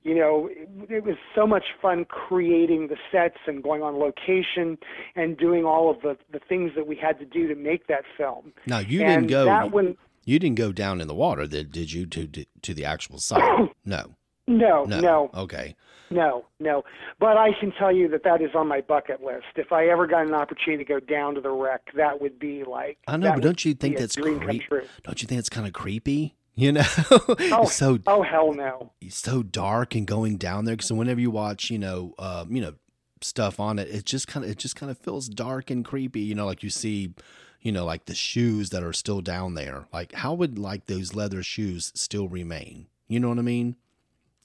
you know it, it was so much fun creating the sets and going on location and doing all of the the things that we had to do to make that film. Now you and didn't go. that one you didn't go down in the water, did, did you? To, to to the actual site? No. No, No. no, Okay. No, no. But I can tell you that that is on my bucket list. If I ever got an opportunity to go down to the wreck, that would be like. I know, but don't you think that's creepy? Don't you think it's kind of creepy? You know, Oh, so oh hell no. it's so dark and going down there. So whenever you watch, you know, um, you know, stuff on it, it just kind of it just kind of feels dark and creepy. You know, like you see, you know, like the shoes that are still down there. Like how would like those leather shoes still remain? You know what I mean?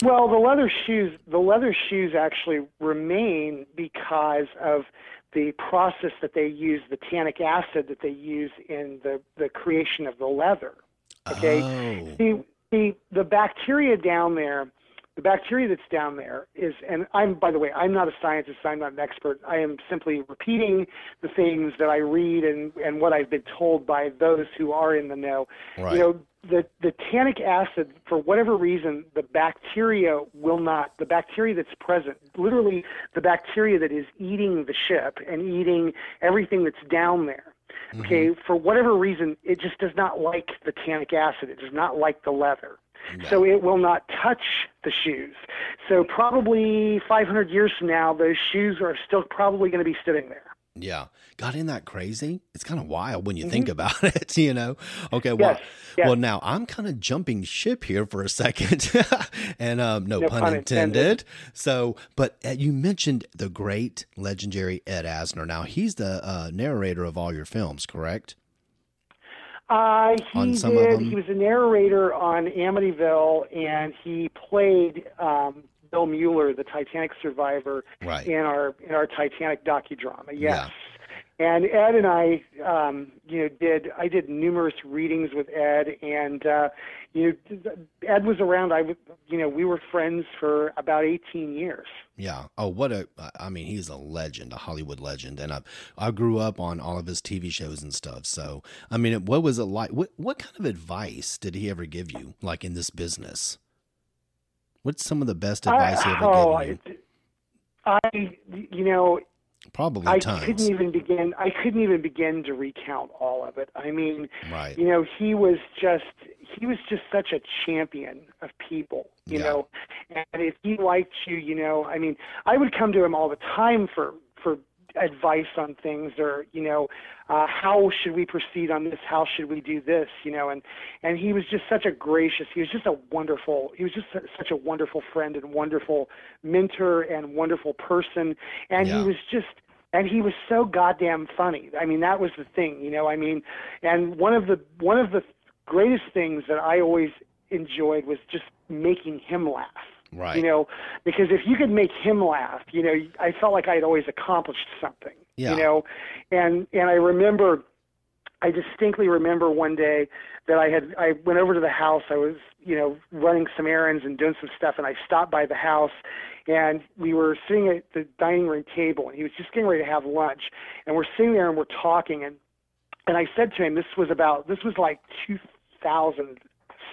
Well, the leather shoes, the leather shoes actually remain because of the process that they use, the tannic acid that they use in the the creation of the leather. Okay. Oh, the the the bacteria down there the bacteria that's down there is and i'm by the way i'm not a scientist i'm not an expert i am simply repeating the things that i read and and what i've been told by those who are in the know Right. you know the the tannic acid for whatever reason the bacteria will not the bacteria that's present literally the bacteria that is eating the ship and eating everything that's down there mm-hmm. okay for whatever reason it just does not like the tannic acid. It does not like the leather. So it will not touch the shoes. So probably 500 years from now those shoes are still probably going to be sitting there yeah. God, isn't that crazy? It's kind of wild when you think about it, you know? Okay, well, Mm-hmm. Yes, yes. well, now I'm kind of jumping ship here for a second, and um, no, No pun, pun intended. intended. So, but uh, you mentioned the great, legendary Ed Asner. Now he's the uh, narrator of all your films, correct? Uh, he On some of did. them? He was a narrator on Amityville, and he played um, Bill Mueller, the Titanic survivor, Right. in our in our Titanic docudrama. Yes. Yeah. And Ed and I, um, you know, did I did numerous readings with Ed, and uh, you know, Ed was around. I, you know, we were friends for about 18 years. Yeah. Oh, what a! I mean, he's a legend, a Hollywood legend, and I I grew up on all of his TV shows and stuff. So, I mean, what was it like? What what kind of advice did he ever give you, like in this business? What's some of the best advice he ever oh, gave you? I, I, you know, Probably I tons. couldn't even begin. I couldn't even begin to recount all of it. I mean, right. you know, he was just he was just such a champion of people, you Yeah. know. And if he liked you, you know, I mean, I would come to him all the time for for advice on things or you know uh how should we proceed on this? How should we do this? You know and and he was just such a gracious he was just a wonderful he was just su- such a wonderful friend and wonderful mentor and wonderful person. And Yeah. he was just and he was so goddamn funny. I mean that was the thing you know i mean and one of the one of the greatest things that i always enjoyed was just making him laugh Right. you know because if you could make him laugh you know i felt like I had always accomplished something Yeah. you know and and i remember i distinctly remember one day that i had i went over to the house i was you know running some errands and doing some stuff and i stopped by the house and we were sitting at the dining room table and he was just getting ready to have lunch and we're sitting there and we're talking and and i said to him this was about this was like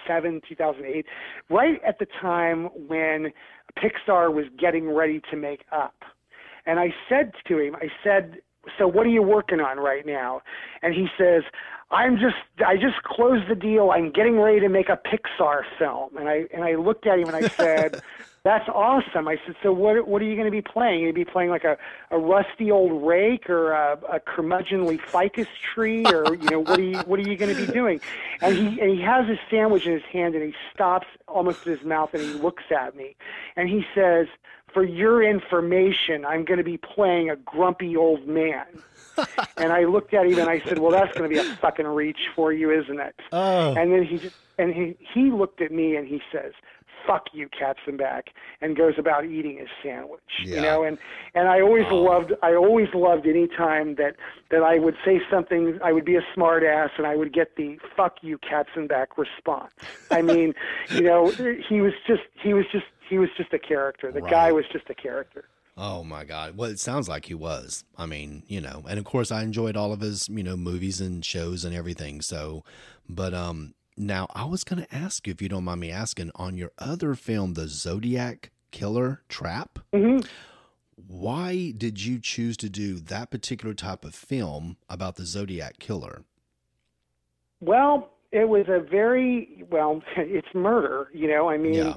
2007 2008 right at the time when pixar was getting ready to make up. And i said to him i said so what are you working on right now? And he says i'm just i just closed the deal. I'm getting ready to make a pixar film. And i and i looked at him and i said that's awesome i said so what what are you going to be playing you going to be playing like a a rusty old rake or a, a curmudgeonly ficus tree or you know what are you what are you going to be doing and he and he has his sandwich in his hand and he stops almost at his mouth and he looks at me and he says for your information, I'm going to be playing a grumpy old man. and I looked at him and I said, "Well, that's going to be a fucking reach for you, isn't it?" Oh. And then he just and he he looked at me and he says, "Fuck you, Katzenbach," and goes about eating his sandwich. Yeah. You know, and and I always Oh. loved I always loved any time that that I would say something, I would be a smart ass, and I would get the "fuck you, Katzenbach" response. I mean, you know, he was just he was just he was just a character. The guy was just a character. Oh my God. Well, it sounds like he was. I mean, you know, and of course I enjoyed all of his, you know, movies and shows and everything. So, but, um, now I was going to ask you, if you don't mind me asking, on your other film, The Zodiac Killer Trap, hmm why did you choose to do that particular type of film about the Zodiac Killer? Well, it was a very well. It's murder, you know. I mean, Yeah.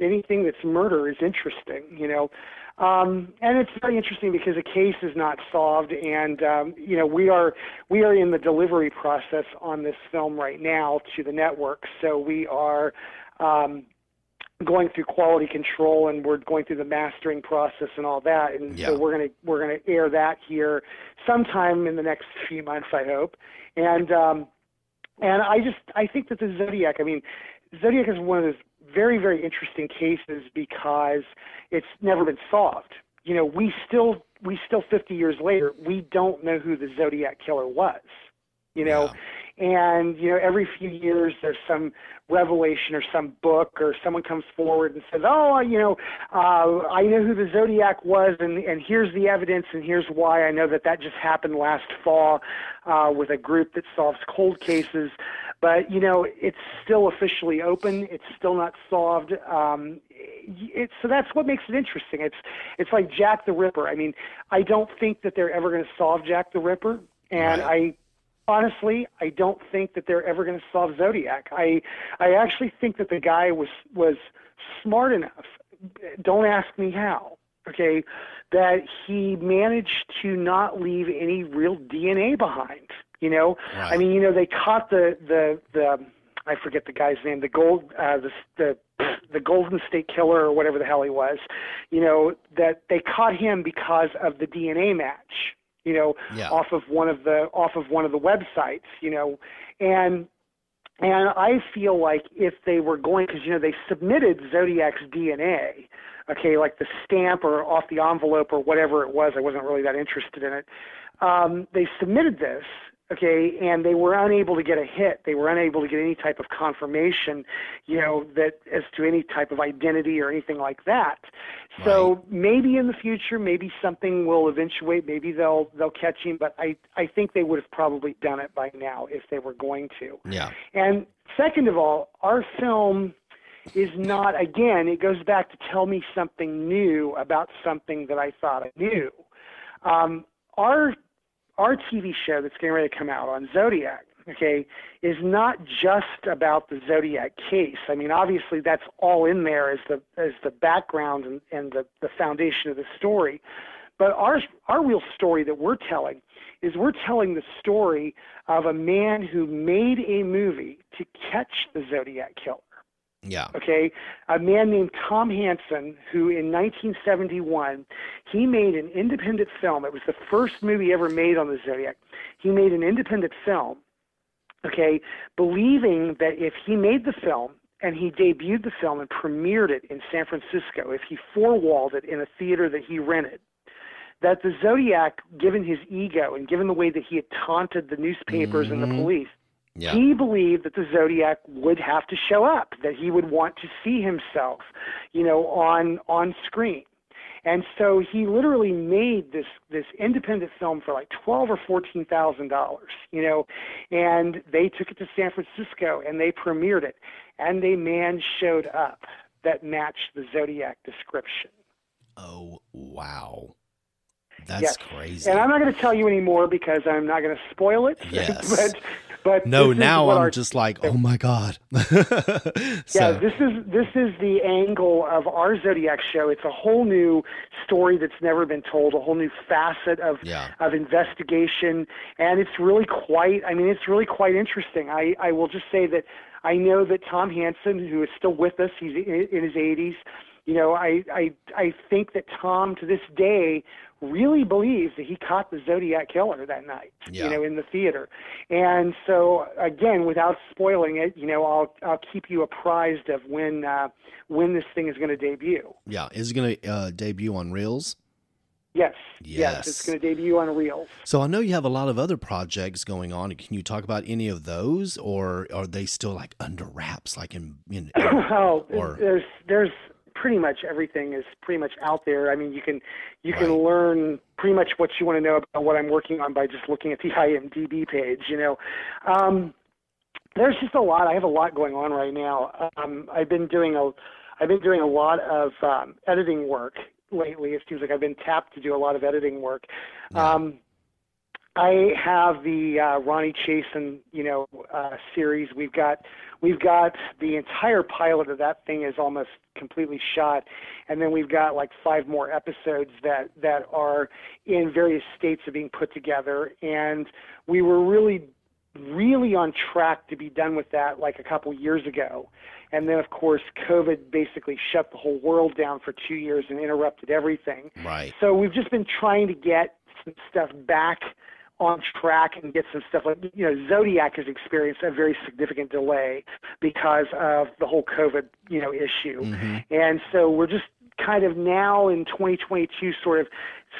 anything that's murder is interesting, you know. Um, and it's very interesting because the case is not solved, and um, you know we are we are in the delivery process on this film right now to the network. So we are um, going through quality control, and we're going through the mastering process and all that. And Yeah. so we're gonna we're gonna air that here sometime in the next few months, I hope. And um, and I just I think that the Zodiac, I mean, Zodiac is one of those very very interesting cases because it's never been solved. You know, we still we still 50 years later we don't know who the Zodiac killer was. You know, and you know every few years there's some revelation or some book or someone comes forward and says, "Oh, you know, uh, I know who the Zodiac was, and and here's the evidence, and here's why I know that that just happened last fall uh, with a group that solves cold cases." But you know, it's still officially open. It's still not solved. Um, it's so that's what makes it interesting. It's it's like Jack the Ripper. I mean, I don't think that they're ever going to solve Jack the Ripper, and Right. I honestly, I don't think that they're ever going to solve Zodiac. I I actually think that the guy was was smart enough. Don't ask me how. Okay, that he managed to not leave any real DNA behind. You know, I mean, you know, they caught the the the I forget the guy's name, the gold uh, the the the Golden State Killer or whatever the hell he was. You know that they caught him because of the DNA match. You know, Yeah. off of one of the off of one of the websites. You know, and and I feel like if they were going, because you know they submitted Zodiac's DNA, okay, like the stamp or off the envelope or whatever it was. I wasn't really that interested in it. Um, they submitted this, okay, and they were unable to get a hit. They were unable to get any type of confirmation, you know, that as to any type of identity or anything like that. So maybe in the future, maybe something will eventuate. Maybe they'll they'll catch him. But I I think they would have probably done it by now if they were going to. Yeah. And second of all, our film is not, again, it goes back to tell me something new about something that I thought I knew. Um, our, our TV show that's getting ready to come out on Zodiac, okay, is not just about the Zodiac case. I mean, obviously that's all in there as the as the background and, and the, the foundation of the story. But our our real story that we're telling is we're telling the story of a man who made a movie to catch the Zodiac killer. Yeah. Okay, a man named Tom Hanson, who in 1971 he made an independent film. It was the first movie ever made on the Zodiac. He made an independent film. Okay, believing that if he made the film and he debuted the film and premiered it in San Francisco, if he four-walled it in a theater that he rented, that the Zodiac, given his ego and given the way that he had taunted the newspapers and the Mhm. police, Yeah. he believed that the Zodiac would have to show up, that he would want to see himself, you know, on on screen. And so he literally made this this independent film for like twelve or fourteen thousand dollars, you know, and they took it to San Francisco and they premiered it, and a man showed up that matched the Zodiac description. oh wow. That's Yes. crazy. And I'm not going to tell you anymore because I'm not going to spoil it. Yes. but but no, now I'm our just like, oh my god. Yeah, so, this is this is the angle of our Zodiac show. It's a whole new story that's never been told, a whole new facet of Yeah. of investigation, and it's really quite. I mean, it's really quite interesting. I I will just say that I know that Tom Hanson, who is still with us, he's in, in his 80s. You know, I I I think that Tom to this day really believes that he caught the Zodiac killer that night. Yeah. You know, in the theater. And so again, without spoiling it, you know, I'll I'll keep you apprised of when uh, when this thing is going to debut. yeah, is it going to uh, debut on Reelz? Yes, Yes. it's going to debut on Reelz. So I know you have a lot of other projects going on. Can you talk about any of those, or are they still like under wraps, like in, in oh, Or- there's there's pretty much everything is pretty much out there. I mean, you can you can learn pretty much what you want to know about what I'm working on by just looking at the IMDb page. You know, um, there's just a lot. I have a lot going on right now. Um, I've been doing a I've been doing a lot of um, editing work lately. It seems like I've been tapped to do a lot of editing work. Yeah. Um, I have the uh, Ronnie Chasen, you know, uh, series. We've got we've got the entire pilot of that thing is almost completely shot, and then we've got like five more episodes that that are in various states of being put together. And we were really really on track to be done with that like a couple years ago. And then, of course, COVID basically shut the whole world down for two years and interrupted everything. right? So we've just been trying to get some stuff back on track and get some stuff like you know Zodiac has experienced a very significant delay because of the whole COVID you know issue, hmm and so we're just kind of now in 2022 sort of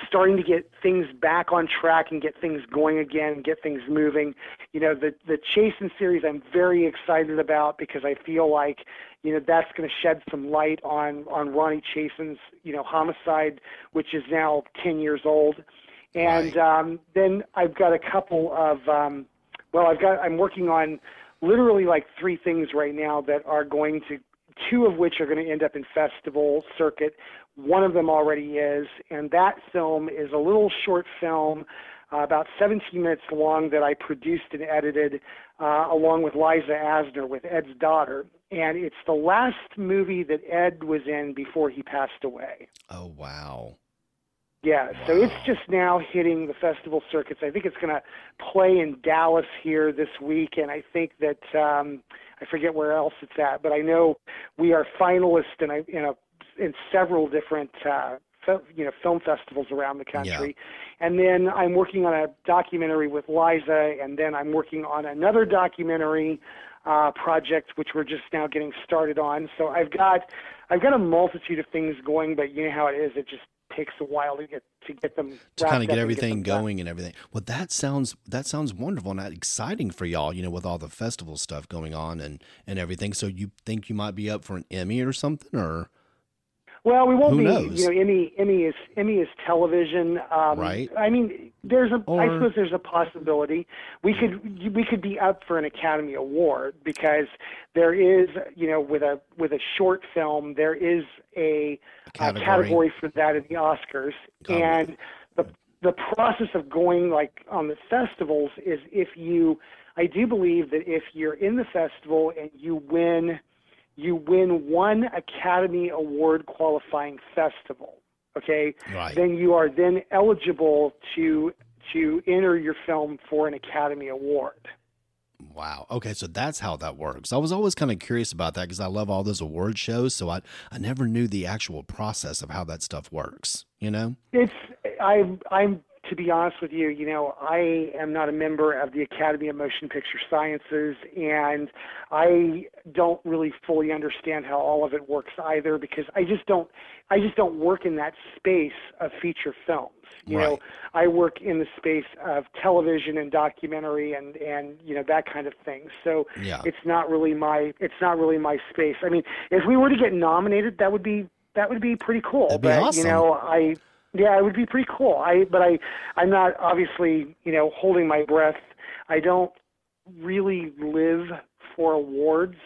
starting to get things back on track and get things going again and get things moving. You know the the Chasen series I'm very excited about because I feel like you know that's going to shed some light on on Ronnie Chasen's you know homicide, which is now 10 years old. And Right. um, then I've got a couple of, um, well, I've got, I'm working on literally like three things right now that are going to, two of which are going to end up in festival circuit. One of them already is, and that film is a little short film, uh, about 17 minutes long that I produced and edited uh, along with Liza Asner with Ed's daughter. And it's the last movie that Ed was in before he passed away. Oh wow. Yeah, so it's just now hitting the festival circuits. I think it's going to play in Dallas here this week, and I think that um, I forget where else it's at, but I know we are finalists in a, in a in several different uh, you know film festivals around the country. And then I'm working on a documentary with Liza, and then I'm working on another documentary uh, project, which we're just now getting started on. So I've got I've got a multitude of things going, but you know how it is. It just takes a while to get to get them to kind of get everything done. going and everything. Well, that sounds that sounds wonderful and exciting for y'all. You know, with all the festival stuff going on and and everything. So you think you might be up for an Emmy or something, or Well, we won't Who be. knows? You know, Emmy Emmy is Emmy is television. Um, Right. I mean, there's a. I Or- I suppose there's a possibility we could we could be up for an Academy Award because there is you know with a with a short film there is a, a Category. category for that in the Oscars and the the process of going like on the festivals is if you I do believe that if you're in the festival and you win you win one Academy Award qualifying festival, okay? Right. Then you are then eligible to to enter your film for an Academy Award. Wow. Okay, so that's how that works. I was always kind of curious about that because I love all those award shows, so I I never knew the actual process of how that stuff works. You know? It's I I'm to be honest with you, you know, I am not a member of the Academy of Motion Picture Sciences, and I don't really fully understand how all of it works either because I just don't, I just don't work in that space of feature films. You Right. know, I work in the space of television and documentary and and you know that kind of thing. So Yeah. it's not really my it's not really my space. I mean, if we were to get nominated, that would be that would be pretty cool. That'd be but awesome. you know, I yeah, it would be pretty cool. I but I I'm not obviously you know holding my breath. I don't really live for awards.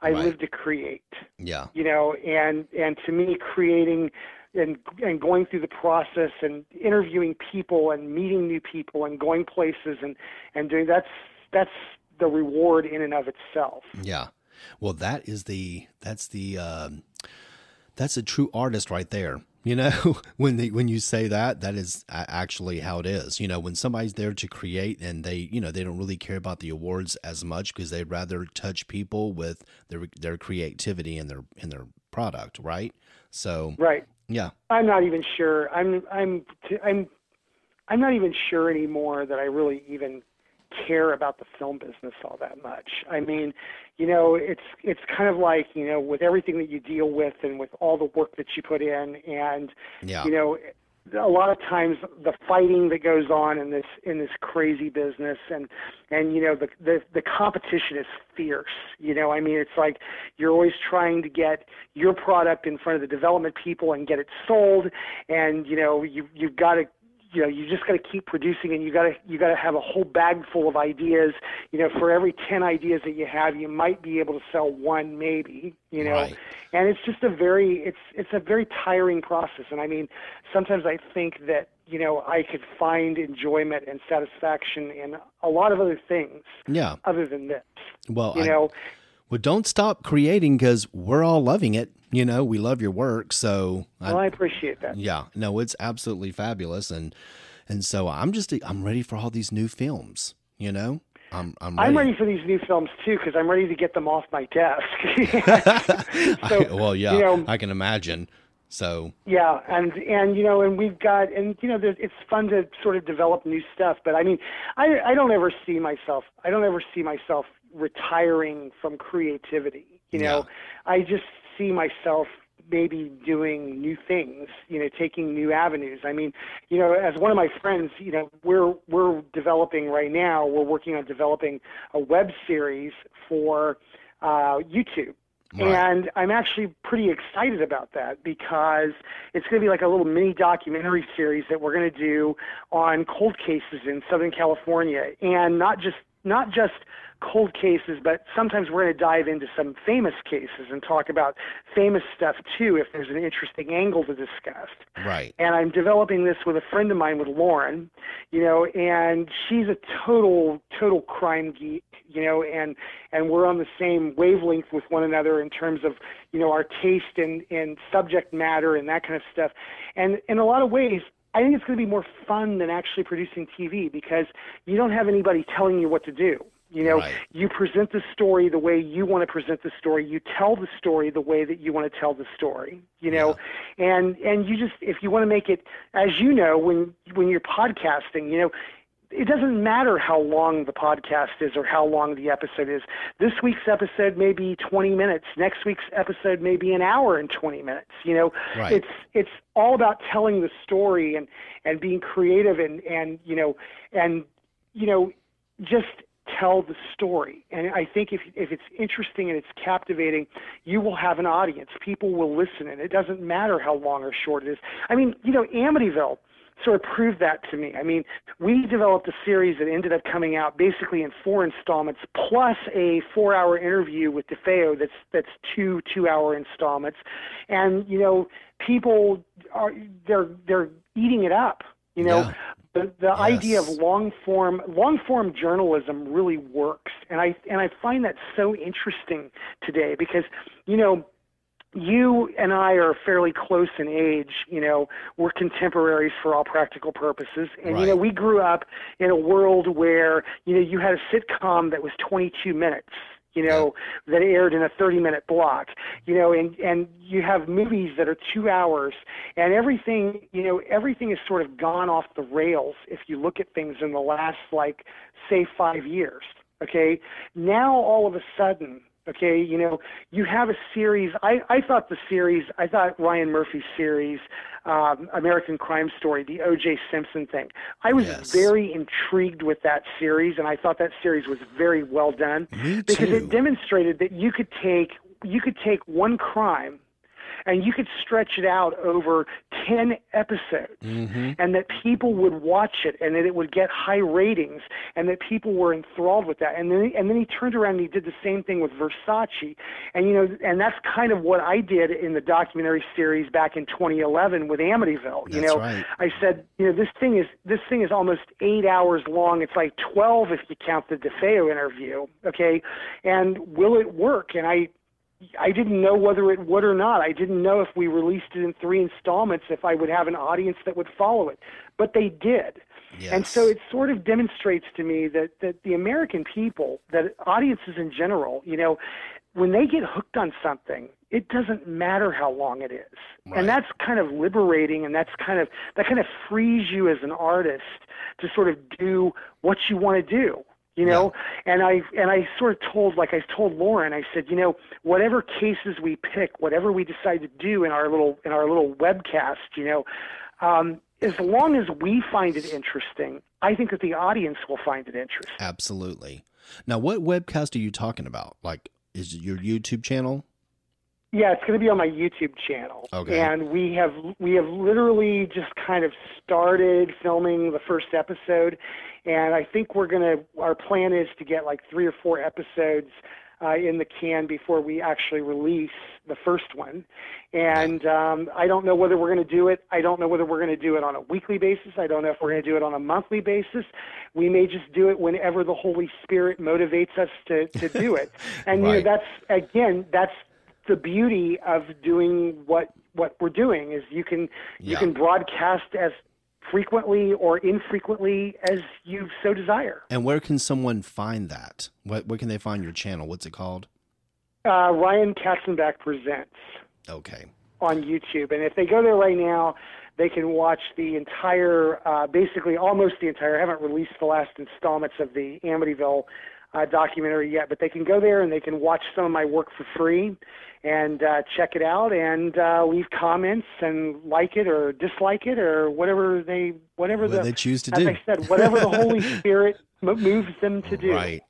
I Right. live to create. Yeah. You know, and and to me, creating and and going through the process and interviewing people and meeting new people and going places and and doing that's that's the reward in and of itself. Yeah. Well, that is the that's the um, that's a true artist right there. You know, when they when you say that, that is actually how it is. You know, when somebody's there to create and they, you know, they don't really care about the awards as much because they'd rather touch people with their their creativity and their and their product, right? So, Right. yeah, I'm not even sure. I'm I'm I'm I'm not even sure anymore that I really even care about the film business all that much. I mean, you know, it's it's kind of like you know with everything that you deal with and with all the work that you put in, and yeah, you know, a lot of times the fighting that goes on in this in this crazy business and and you know the the the competition is fierce you know i mean it's like you're always trying to get your product in front of the development people and get it sold and you know you you've got to you know you just got to keep producing and you got to you got to have a whole bag full of ideas you know for every 10 ideas that you have you might be able to sell one maybe you know Right. and it's just a very it's it's a very tiring process and i mean sometimes i think that you know i could find enjoyment and satisfaction in a lot of other things yeah. other than this Well, you I, know well, don't stop creating because we're all loving it. You know, we love your work, so I, well i appreciate that Yeah, no, it's absolutely fabulous, and and so I'm just I'm ready for all these new films. You know, I'm I'm ready. I'm ready for these new films too because I'm ready to get them off my desk. I- well, yeah, you know- I can imagine. So Yeah, and and you know, and we've got, and you know, there's, it's fun to sort of develop new stuff. But I mean, I I don't ever see myself, I don't ever see myself retiring from creativity. You know, I just see myself maybe doing new things. You know, taking new avenues. I mean, you know, as one of my friends, you know, we're we're developing right now. We're working on developing a web series for uh, YouTube. Right. And I'm actually pretty excited about that because it's going to be like a little mini documentary series that we're going to do on cold cases in Southern California, and not just not just cold cases, but sometimes we're going to dive into some famous cases and talk about famous stuff too, if there's an interesting angle to discuss right, and I'm developing this with a friend of mine, with Lauren, you know, and she's a total, total crime geek, you know, and and we're on the same wavelength with one another in terms of, you know, our taste in in subject matter and that kind of stuff, and in a lot of ways. I think it's going to be more fun than actually producing TV because you don't have anybody telling you what to do. You know, Right. you present the story the way you want to present the story. You tell the story the way that you want to tell the story. You know, and and you just if you want to make it, as you know, when when you're podcasting, you know, it doesn't matter how long the podcast is or how long the episode is. This week's episode may be 20 minutes. Next week's episode may be an hour and 20 minutes. You know, Right. it's it's all about telling the story and and being creative and and you know and you know just tell the story. And I think if if it's interesting and it's captivating, you will have an audience. People will listen, and it doesn't matter how long or short it is. I mean, you know, Amityville sort of proved that to me. I mean, we developed a series that ended up coming out basically in four installments, plus a four-hour interview with DeFeo that's that's two two-hour installments, and you know, people are they're they're eating it up. You know, Yeah. the the idea of long form long form journalism really works, and I and I find that so interesting today because you know you and I are fairly close in age. You know, we're contemporaries for all practical purposes, and you know we grew up in a world where you know you had a sitcom that was 22 minutes. You know that aired in a 30 minute block. You know, and and you have movies that are two hours, and everything. You know, everything has sort of gone off the rails if you look at things in the last like say five years. Okay, now all of a sudden okay you know you have a series i i thought the series i thought ryan murphy's series um american crime story the oj simpson thing i was Yes. very intrigued with that series and i thought that series was very well done Me because too. it demonstrated that you could take you could take one crime and you could stretch it out over 10 episodes Mm-hmm. and that people would watch it and that it would get high ratings and that people were enthralled with that. And then and then he turned around and he did the same thing with Versace. And you know and that's kind of what I did in the documentary series back in 2011 with Amityville you know. right. I said you know this thing is this thing is almost 8 hours long. It's like 12 if you count the DeFeo interview okay? And will it work? And I I didn't know whether it would or not. I didn't know if we released it in three installments if I would have an audience that would follow it. But they did. And so it sort of demonstrates to me that, that the American people, that audiences in general, you know, when they get hooked on something, it doesn't matter how long it is. Right. And that's kind of liberating and that's kind of that kind of frees you as an artist to sort of do what you want to do you know and i and i sort of told like i told lauren i said you know whatever cases we pick whatever we decide to do in our little in our little webcast you know um as long as we find it interesting i think that the audience will find it interesting Absolutely. Now, what webcast are you talking about? Like, is it your YouTube channel? Yeah, it's going to be on my YouTube channel. Okay. And we have we have literally just kind of started filming the first episode, and I think we're going to. Our plan is to get like three or four episodes uh, in the can before we actually release the first one. And um, I don't know whether we're going to do it. I don't know whether we're going to do it on a weekly basis. I don't know if we're going to do it on a monthly basis. We may just do it whenever the Holy Spirit motivates us to to do it. And you know that's again that's the beauty of doing what what we're doing is you can you can broadcast as frequently or infrequently as you so desire. And where can someone find that? What, where can they find your channel? What's it called? Uh, Ryan Katzenbach presents Okay. on YouTube, and if they go there right now, they can watch the entire, uh, basically almost the entire. I haven't released the last installments of the Amityville uh, documentary yet, but they can go there and they can watch some of my work for free and uh, check it out and uh, leave comments and like it or dislike it or whatever they whatever What the they choose to as do. I said, whatever the Holy Spirit moves them to do. Right.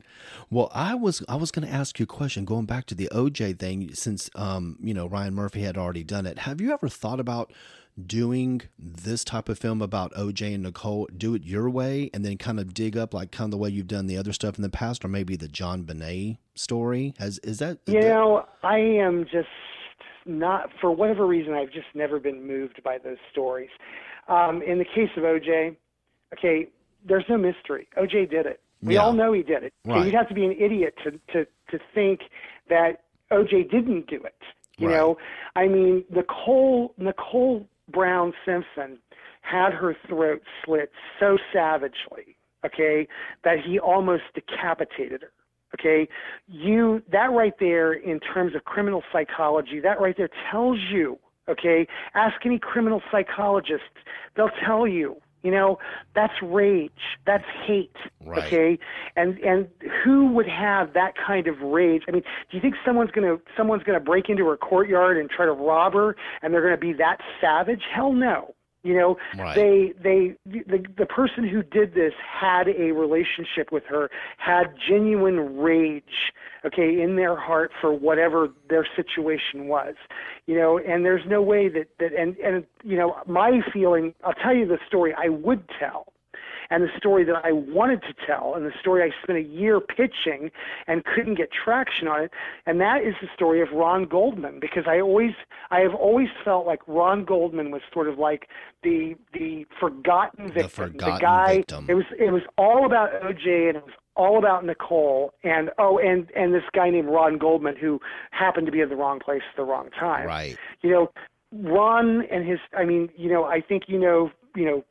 Well, I was I was going to ask you a question going back to the OJ thing since um, you know, Ryan Murphy had already done it. Have you ever thought about doing this type of film about OJ and Nicole, do it your way and then kind of dig up like kind of the way you've done the other stuff in the past or maybe the JonBenét story? Has is that You know, I am just not, for whatever reason, I've just never been moved by those stories. Um, in the case of OJ, okay, there's no mystery. OJ did it. We Yeah. all know he did it. Right. You'd have to be an idiot to, to, to think that OJ didn't do it. You Right. know, I mean, Nicole Nicole Brown Simpson had her throat slit so savagely, okay, that he almost decapitated her. Okay, you that right there in terms of criminal psychology, that right there tells you. Okay, ask any criminal psychologist; they'll tell you. You know, that's rage, that's hate. Right. Okay, and and who would have that kind of rage? I mean, do you think someone's gonna someone's gonna break into her courtyard and try to rob her, and they're gonna be that savage? Hell no. You know, Right. they they the the person who did this had a relationship with her, had genuine rage, okay, in their heart for whatever their situation was. You know, and there's no way that that and and you know, my feeling, I'll tell you the story I would tell. And the story that I wanted to tell, and the story I spent a year pitching and couldn't get traction on it. And that is the story of Ron Goldman, because I always, I have always felt like Ron Goldman was sort of like the the forgotten victim, the, forgotten the guy. Victim. It was it was all about OJ, and it was all about Nicole, and oh, and and this guy named Ron Goldman who happened to be at the wrong place at the wrong time. Right. You know, Ron and his. I mean, you know, I think you know, you know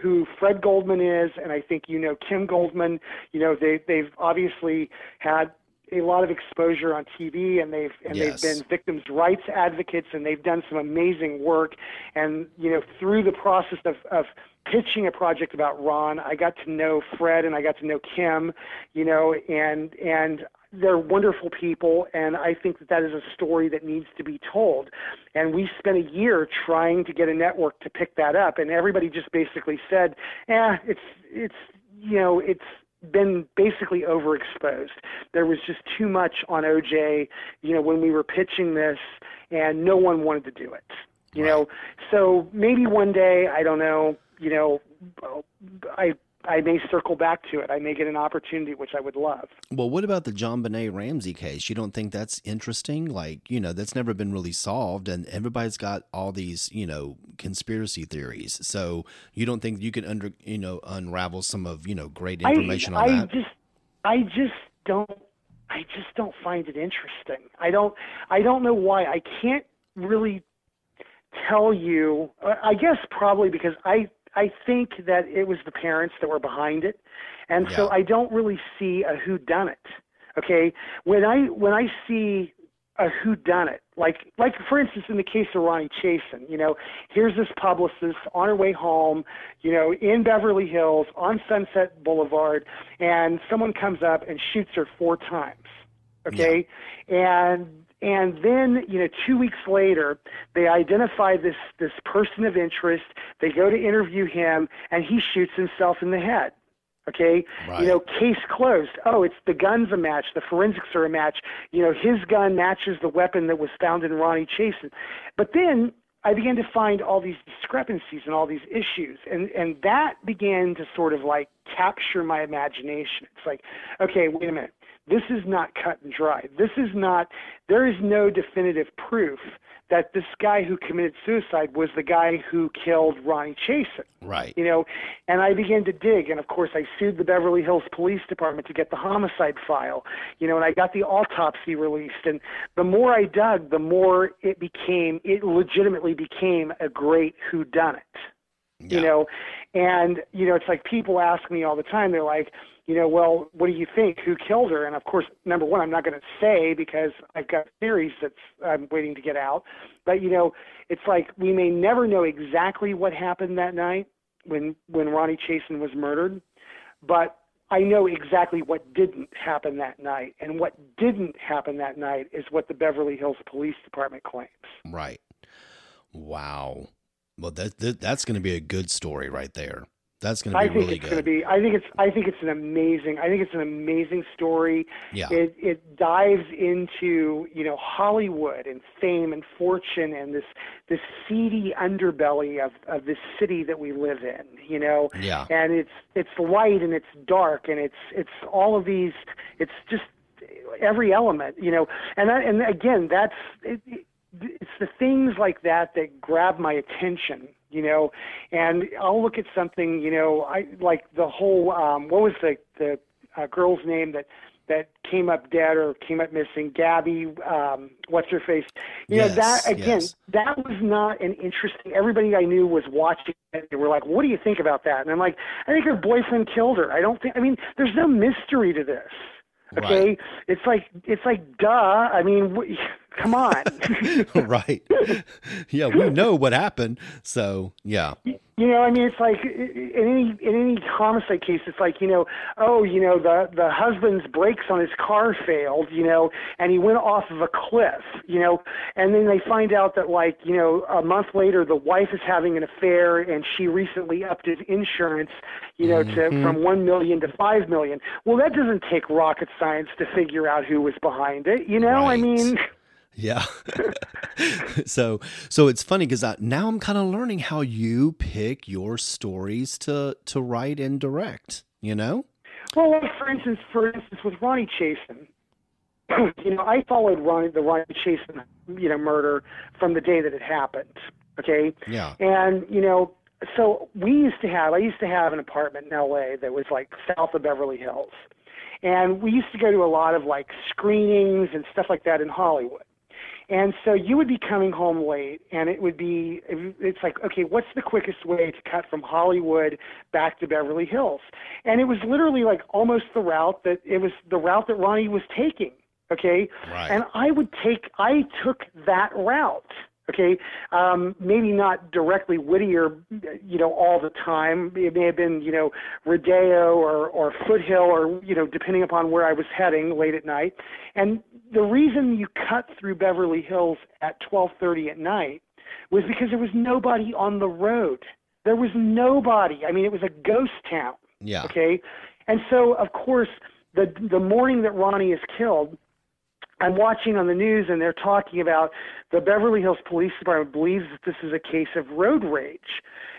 who Fred Goldman is, and I think you know Kim Goldman. You know, they they've obviously had a lot of exposure on TV, and they've and Yes. they've been victims' rights advocates, and they've done some amazing work. And you know, through the process of of pitching a project about Ron, I got to know Fred, and I got to know Kim. You know, and and they're wonderful people, and I think that that is a story that needs to be told. And we spent a year trying to get a network to pick that up, and everybody just basically said, "Eh, it's it's you know it's." been basically overexposed. There was just too much on OJ, you know, when we were pitching this and no one wanted to do it. You know, so maybe one day, I don't know, you know, I I may circle back to it. I may get an opportunity which I would love. Well, what about the JonBenét Ramsey case? You don't think that's interesting? Like, you know, that's never been really solved, and everybody's got all these, you know, conspiracy theories. So you don't think you can under, you know, unravel some of, you know, great information I, on I that? just I just don't I just don't find it interesting. I don't I don't know why. I can't really tell you I guess probably because I I think that it was the parents that were behind it. And so I don't really see a who done it. Okay? When I when I see a who done it, like like for instance in the case of Ronni Chasen, you know, here's this publicist on her way home, you know, in Beverly Hills on Sunset Boulevard, and someone comes up and shoots her four times. Okay? And and then, you know, two weeks later, they identify this this person of interest. They go to interview him, and he shoots himself in the head. Okay, Right. you know, case closed. Oh, it's the gun's a match. The forensics are a match. You know, his gun matches the weapon that was found in Ronni Chasen. But then I began to find all these discrepancies and all these issues, and and that began to sort of like capture my imagination. It's like, okay, wait a minute. This is not cut and dry. This is not. There is no definitive proof that this guy who committed suicide was the guy who killed Ronni Chasen right. you know and i began to dig and of course i sued the beverly hills police department to get the homicide file you know and i got the autopsy released and the more i dug the more it became it legitimately became a great who done it you know and you know it's like people ask me all the time they're like you know well what do you think who killed her and of course number one i'm not going to say because i've got theories that's i'm waiting to get out but you know it's like we may never know exactly what happened that night when when ronni chasen was murdered but I know exactly what didn't happen that night, and what didn't happen that night is what the Beverly Hills Police Department claims. Right. Wow. Well, that, that that's going to be a good story right there. That's going to be I think really it's good. to be. I think it's. I think it's an amazing. I think it's an amazing story. yeah. It it dives into you know Hollywood and fame and fortune and this this seedy underbelly of of this city that we live in. You know, yeah. and it's it's light and it's dark and it's it's all of these. It's just every element. You know, and that, and again, that's. It, it's the things like that that grab my attention you know and i'll look at something you know i like the whole um what was the the uh, girl's name that that came up dead or came up missing? Gabby um what's her face? You know that again yes. that was not an interesting everybody i knew was watching it. They were like what do you think about that? And i'm like i think her boyfriend killed her. I don't think i mean there's no mystery to this okay? Right. it's like it's like duh i mean w- come on right. Yeah, we know what happened. So, yeah. You know, I mean, it's like in any in any homicide case, it's like you know, oh, you know, the the husband's brakes on his car failed, you know, and he went off of a cliff, you know, and then they find out that like you know a month later the wife is having an affair and she recently upped his insurance, you know, to mm-hmm. from one million to five million. Well, that doesn't take rocket science to figure out who was behind it, you know. I mean, Yeah. so so it's funny because now I'm kind of learning how you pick your stories to to write and direct. You know. Well, like for instance, for instance, with Ronni Chasen, you know, I followed Ronni the Ronni Chasen, you know, murder from the day that it happened. Okay. Yeah. And you know, so we used to have I used to have an apartment in L.A. that was like south of Beverly Hills, and we used to go to a lot of like screenings and stuff like that in Hollywood. And so you would be coming home late, and it would be, it's like, okay, what's the quickest way to cut from Hollywood back to Beverly Hills? And it was literally like almost the route that, it was the route that Ronni was taking, okay? Right. And I would take, I took that route. Okay, um, maybe not directly Whittier, you know, all the time. It may have been, you know, Rodeo or or Foothill, or you know, depending upon where I was heading late at night. And the reason you cut through Beverly Hills at 12:30 at night was because there was nobody on the road. There was nobody. I mean, it was a ghost town. Yeah. Okay, and so of course, the the morning that Ronni is killed I'm watching on the news and they're talking about the Beverly Hills Police Department believes that this is a case of road rage.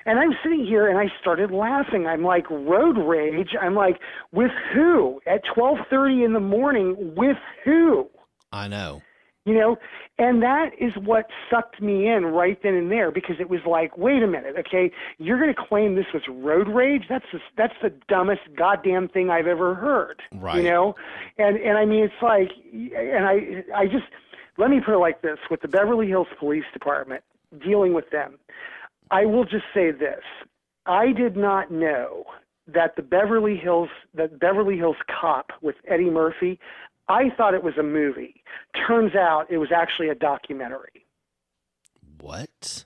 And I'm sitting here and I started laughing. I'm like, road rage? I'm like, with who? At 12:30 in the morning with who? I know. You know and that is what sucked me in right then and there because it was like wait a minute okay you're going to claim this was road rage? That's the, that's the dumbest goddamn thing i've ever heard right. you know? And and i mean it's like and i i just let me put it like this with the beverly hills police department dealing with them i will just say this. I did not know that the Beverly Hills that Beverly Hills Cop with Eddie Murphy, I thought it was a movie. Turns out it was actually a documentary. What?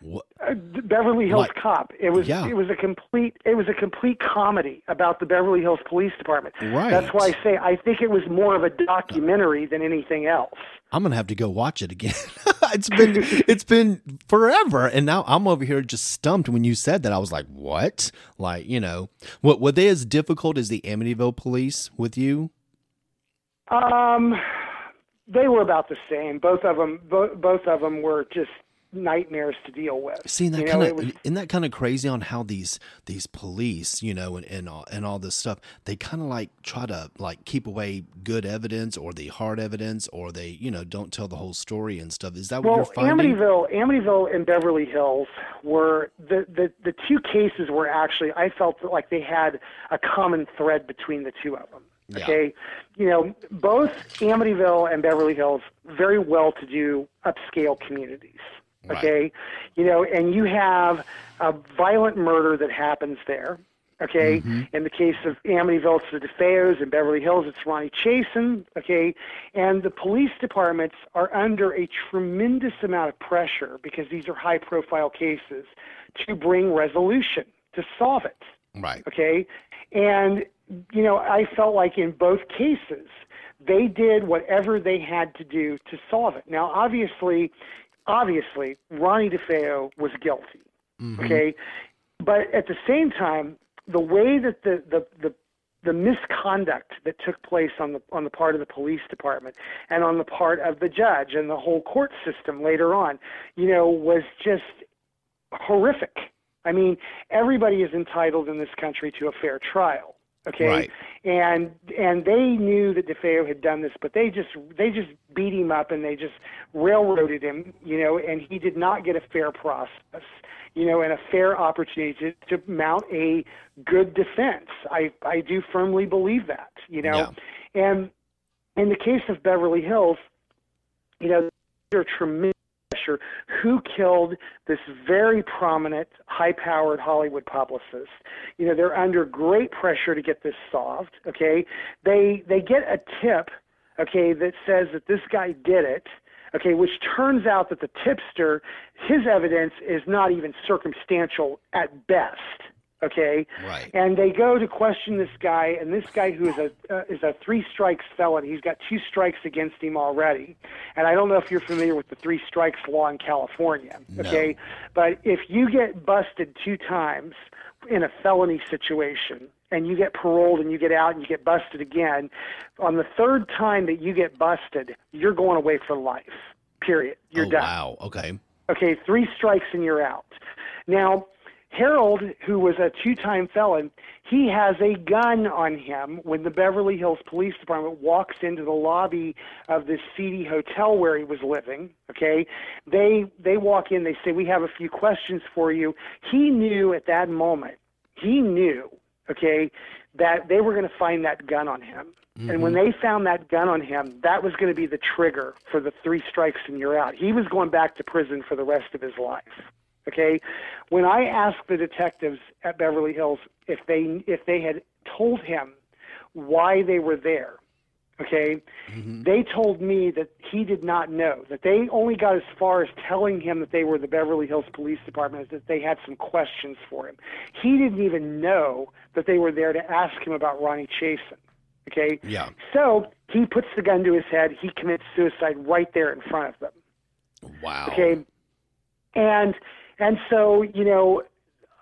What? Uh, Beverly Hills Like- Cop. It was Yeah. it was a complete it was a complete comedy about the Beverly Hills Police Department. Right. That's why I say I think it was more of a documentary than anything else. I'm gonna have to go watch it again. it's been it's been forever, and now I'm over here just stumped when you said that. I was like, "What?" Like, you know, what were they as difficult as the Amityville police with you? Um, they were about the same. Both of them, bo- both of them were just nightmares to deal with. Seeing that You kind of was- isn't that kind of crazy on how these these police, you know, and and all, and all this stuff, they kind of like try to like keep away good evidence or the hard evidence, or they you know don't tell the whole story and stuff. Is that what you're finding? Amityville, Amityville, and Beverly Hills were the, the the two cases were actually I felt like they had a common thread between the two of them. Yeah. Okay, you know, both Amityville and Beverly Hills very well-to-do upscale communities. Right. Okay, you know, and you have a violent murder that happens there. Okay, Mm-hmm. in the case of Amityville, it's the DeFeos. In Beverly Hills, it's Ronni Chasen. Okay, and the police departments are under a tremendous amount of pressure because these are high-profile cases to bring resolution to solve it Right. okay and you know i felt like in both cases they did whatever they had to do to solve it. Now obviously obviously ronnie defeo was guilty mm-hmm. okay? But at the same time the way that the the the the misconduct that took place on the on the part of the police department and on the part of the judge and the whole court system later on, you know, was just horrific. I mean, everybody is entitled in this country to a fair trial. Okay, Right. and and they knew that DeFeo had done this, but they just they just beat him up and they just railroaded him, you know, and he did not get a fair process, you know, and a fair opportunity to, to mount a good defense. I I do firmly believe that, you know, and in the case of Beverly Hills, you know, there's tremendous pressure. Who killed this very prominent, high-powered Hollywood publicist? You know, they're under great pressure to get this solved. Okay, they they get a tip, okay, that says that this guy did it. Okay, which turns out that the tipster, his evidence is not even circumstantial at best. Okay, Right. and they go to question this guy, and this guy who is a uh, is a three strikes felon. He's got two strikes against him already, and I don't know if you're familiar with the three strikes law in California. Okay, but if you get busted two times in a felony situation, and you get paroled and you get out and you get busted again. On the third time that you get busted, you're going away for life. Period. You're oh, done. Wow. Okay. Okay, three strikes and you're out. Now, Harold, who was a two time felon, he has a gun on him when the Beverly Hills Police Department walks into the lobby of this seedy hotel where he was living. Okay. They they walk in, they say, We have a few questions for you. He knew at that moment, he knew, okay, that they were gonna find that gun on him. And when mm-hmm. they found that gun on him, that was going to be the trigger for the three strikes and you're out. He was going back to prison for the rest of his life. Okay, when I asked the detectives at Beverly Hills if they if they had told him why they were there, okay, mm-hmm. they told me that he did not know. That they only got as far as telling him that they were the Beverly Hills Police Department, that they had some questions for him. He didn't even know that they were there to ask him about Ronni Chasen. Okay, Yeah. so he puts the gun to his head. He commits suicide right there in front of them. Wow. Okay. And and so, you know,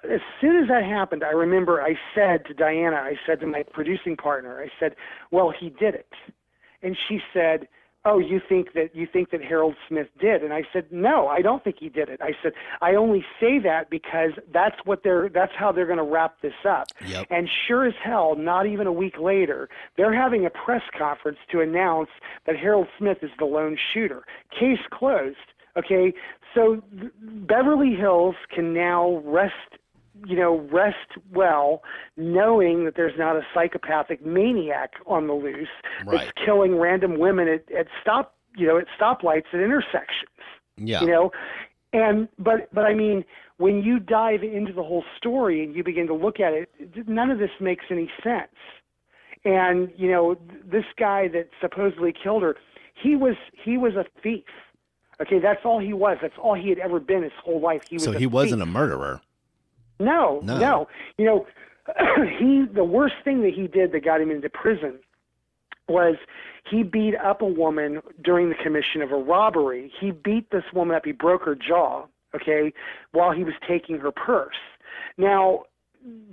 as soon as that happened, I remember I said to Diana, I said to my producing partner, I said, "Well, he did it." And she said, "Oh, you think that you think that Harold Smith did?" And I said, "No, I don't think he did it." I said, "I only say that because that's what they're that's how they're going to wrap this up." Yep. And sure as hell, not even a week later, they're having a press conference to announce that Harold Smith is the lone shooter. Case closed. Okay, so Beverly Hills can now rest, you know, rest well, knowing that there's not a psychopathic maniac on the loose that's Right. killing random women at, at stop, you know, at stoplights at intersections Yeah. you know and but but i mean when you dive into the whole story and you begin to look at it none of this makes any sense and you know this guy that supposedly killed her he was he was a thief okay that's all he was that's all he had ever been his whole life he was so he wasn't thief. a murderer. No, No. no. You know, he the worst thing that he did that got him into prison was he beat up a woman during the commission of a robbery. He beat this woman up. He broke her jaw. Okay, while he was taking her purse. Now,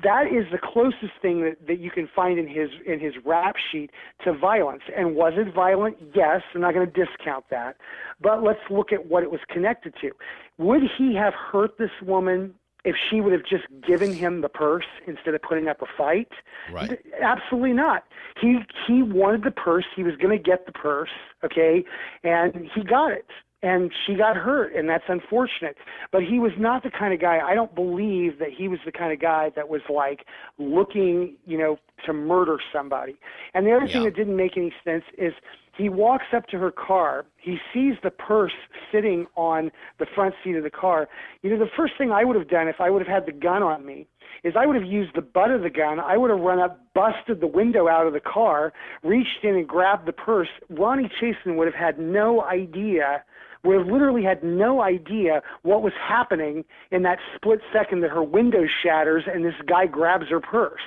that is the closest thing that, that you can find in his in his rap sheet to violence. And was it violent? Yes. I'm not going to discount that. But let's look at what it was connected to. Would he have hurt this woman if she would have just given him the purse instead of putting up a fight? Right. Absolutely not. He he wanted the purse. He was going to get the purse, okay, and he got it. And she got hurt, and that's unfortunate. But he was not the kind of guy. I don't believe that he was the kind of guy that was like looking, you know, to murder somebody. And the other thing that didn't make any sense is he walks up to her car. He sees the purse sitting on the front seat of the car. You know, the first thing I would have done if I would have had the gun on me is I would have used the butt of the gun. I would have run up, busted the window out of the car, reached in and grabbed the purse. Ronni Chasen would have had no idea, have literally had no idea what was happening in that split second that her window shatters and this guy grabs her purse.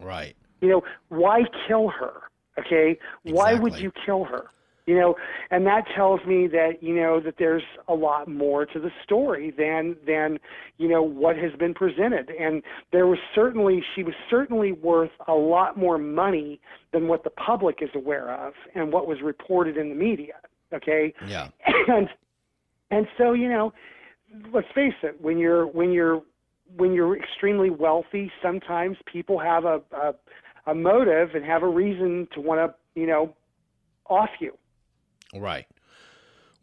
Right. You know, why kill her? Okay? Exactly. Why would you kill her? You know, and that tells me that, you know, that there's a lot more to the story than than, you know, what has been presented. And there was certainly she was certainly worth a lot more money than what the public is aware of and what was reported in the media. Okay? Yeah. and and so you know let's face it when you're when you're when you're extremely wealthy sometimes people have a a, a motive and have a reason to want to you know off you Right.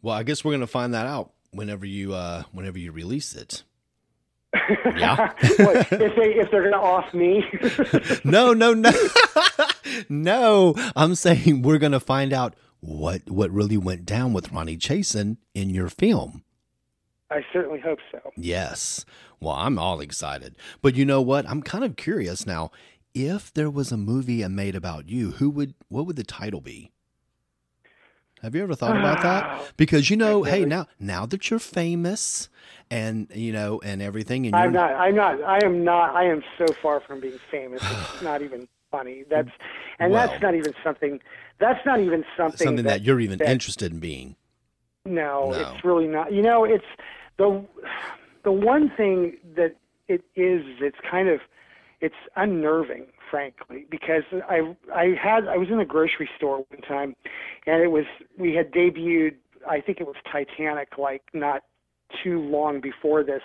Well, I guess we're gonna find that out whenever you uh whenever you release it. Yeah. what, if they if they're going to off me No, no, no. no. I'm saying we're gonna find out what what really went down with Ronni Chasen in your film. I certainly hope so Yes. Well, I'm all excited. But you know what? I'm kind of curious now. If there was a movie I made about you, who would what would the title be? Have you ever thought about that? Because you know, hey, now now that you're famous and you know and everything and you're I'm not I'm not I am not I am so far from being famous it's not even funny that's and Well. that's not even something that's not even something something that, you're even interested in being. No, No. it's really not. You know, it's the the one thing that it is. It's kind of it's unnerving frankly, because I I had I was in a grocery store one time, and it was we had debuted I think it was Titanic like not too long before this,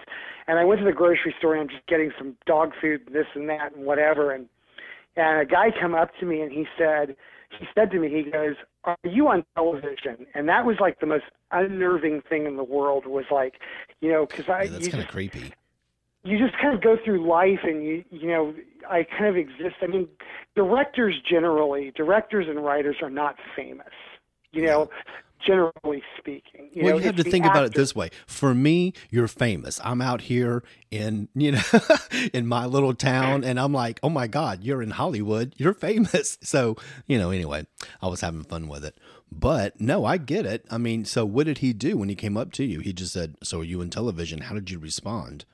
and I went to the grocery store and I'm just getting some dog food, this and that and whatever, and and a guy come up to me and he said he said to me he goes are you on television and that was like the most unnerving thing in the world was like you know because i Yeah, that's kind of creepy. you just kind of go through life and you you know I kind of exist. I mean, directors generally, directors and writers are not famous. You know, generally speaking. You well, know, you have to think about it this way. For me, you're famous. I'm out here in, you know, in my little town, and I'm like, oh my God, you're in Hollywood. You're famous. So, you know, anyway, I was having fun with it. But no, I get it. I mean, so what did he do when he came up to you? He just said, So are you in television? How did you respond?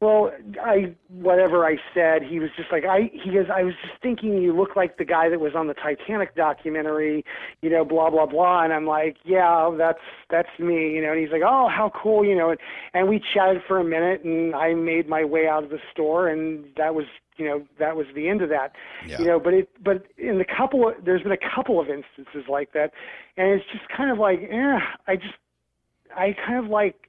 Well, I whatever I said, he was just like I. He goes, I was just thinking you look like the guy that was on the Titanic documentary, you know, blah blah blah. And I'm like, yeah, that's that's me, you know. And he's like, oh, how cool, you know. And, and we chatted for a minute, and I made my way out of the store, and that was, you know, that was the end of that, Yeah. you know. But it, but in the couple, of, there's been a couple of instances like that, and it's just kind of like, eh, I just, I kind of like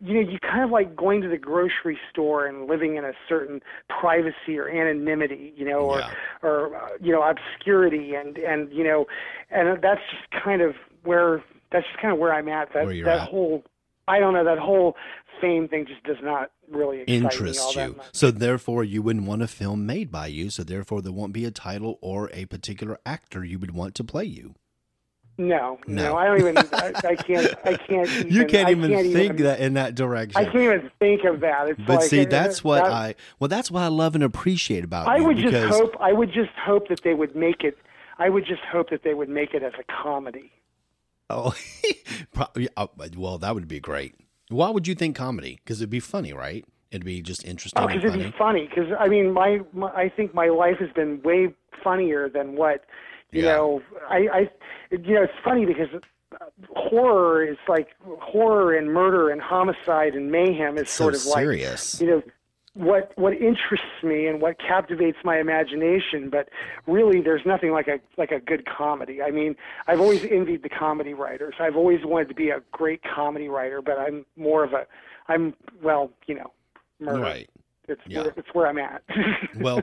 you know, you kind of like going to the grocery store and living in a certain privacy or anonymity, you know, or Yeah. or uh, you know, obscurity, and and you know, and that's just kind of where that's just kind of where I'm at. That that at. whole, I don't know, that whole fame thing just does not really excite me all Interest you. So therefore, you wouldn't want a film made by you. So therefore, there won't be a title or a particular actor you would want to play you. No, no, No. I don't even. I, I can't. I can't. Even, You can't even can't think even, that in that direction. I can't even think of that. It's But like, see, that's what that- I well, that's what I love and appreciate about I would because just hope. I would just hope that they would make it. I would just hope that they would make it as a comedy. oh, probably, oh, well, that would be great. Why would you think comedy? Because it'd be funny, right? It'd be just interesting Oh, because it'd funny. be funny. Because I mean, my, my I think my life has been way funnier than what you Yeah. know. I, I you know it's funny because uh, horror is like horror and murder and homicide and mayhem is so sort of like serious. you know what what interests me and what captivates my imagination but really there's nothing like a like a good comedy i mean i've always envied the comedy writers i've always wanted to be a great comedy writer but i'm more of a i'm well you know murder Right. it's Yeah. where, it's where i'm at well,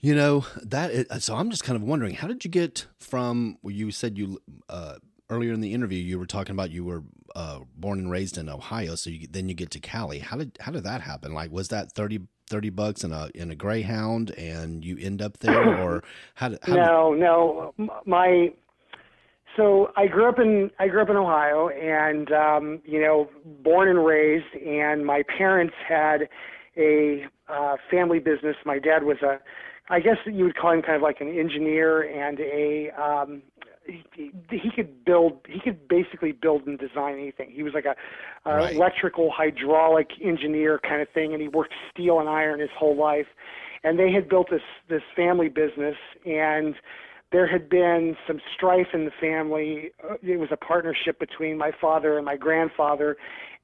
you know that. Is, so I'm just kind of wondering, how did you get from? Well, you said you uh, earlier in the interview you were talking about you were uh, born and raised in Ohio, so you, then you get to Cali. How did how did that happen? Like, was that 30, 30 bucks in a in a Greyhound, and you end up there, or how did? How did no no my so i grew up in i grew up in ohio and um you know born and raised and my parents had a uh family business my dad was a i guess you would call him kind of like an engineer and a um he, he could build he could basically build and design anything. He was like a, a Right. electrical hydraulic engineer kind of thing and he worked steel and iron his whole life. And they had built this this family business and there had been some strife in the family. Uh, it was a partnership between my father and my grandfather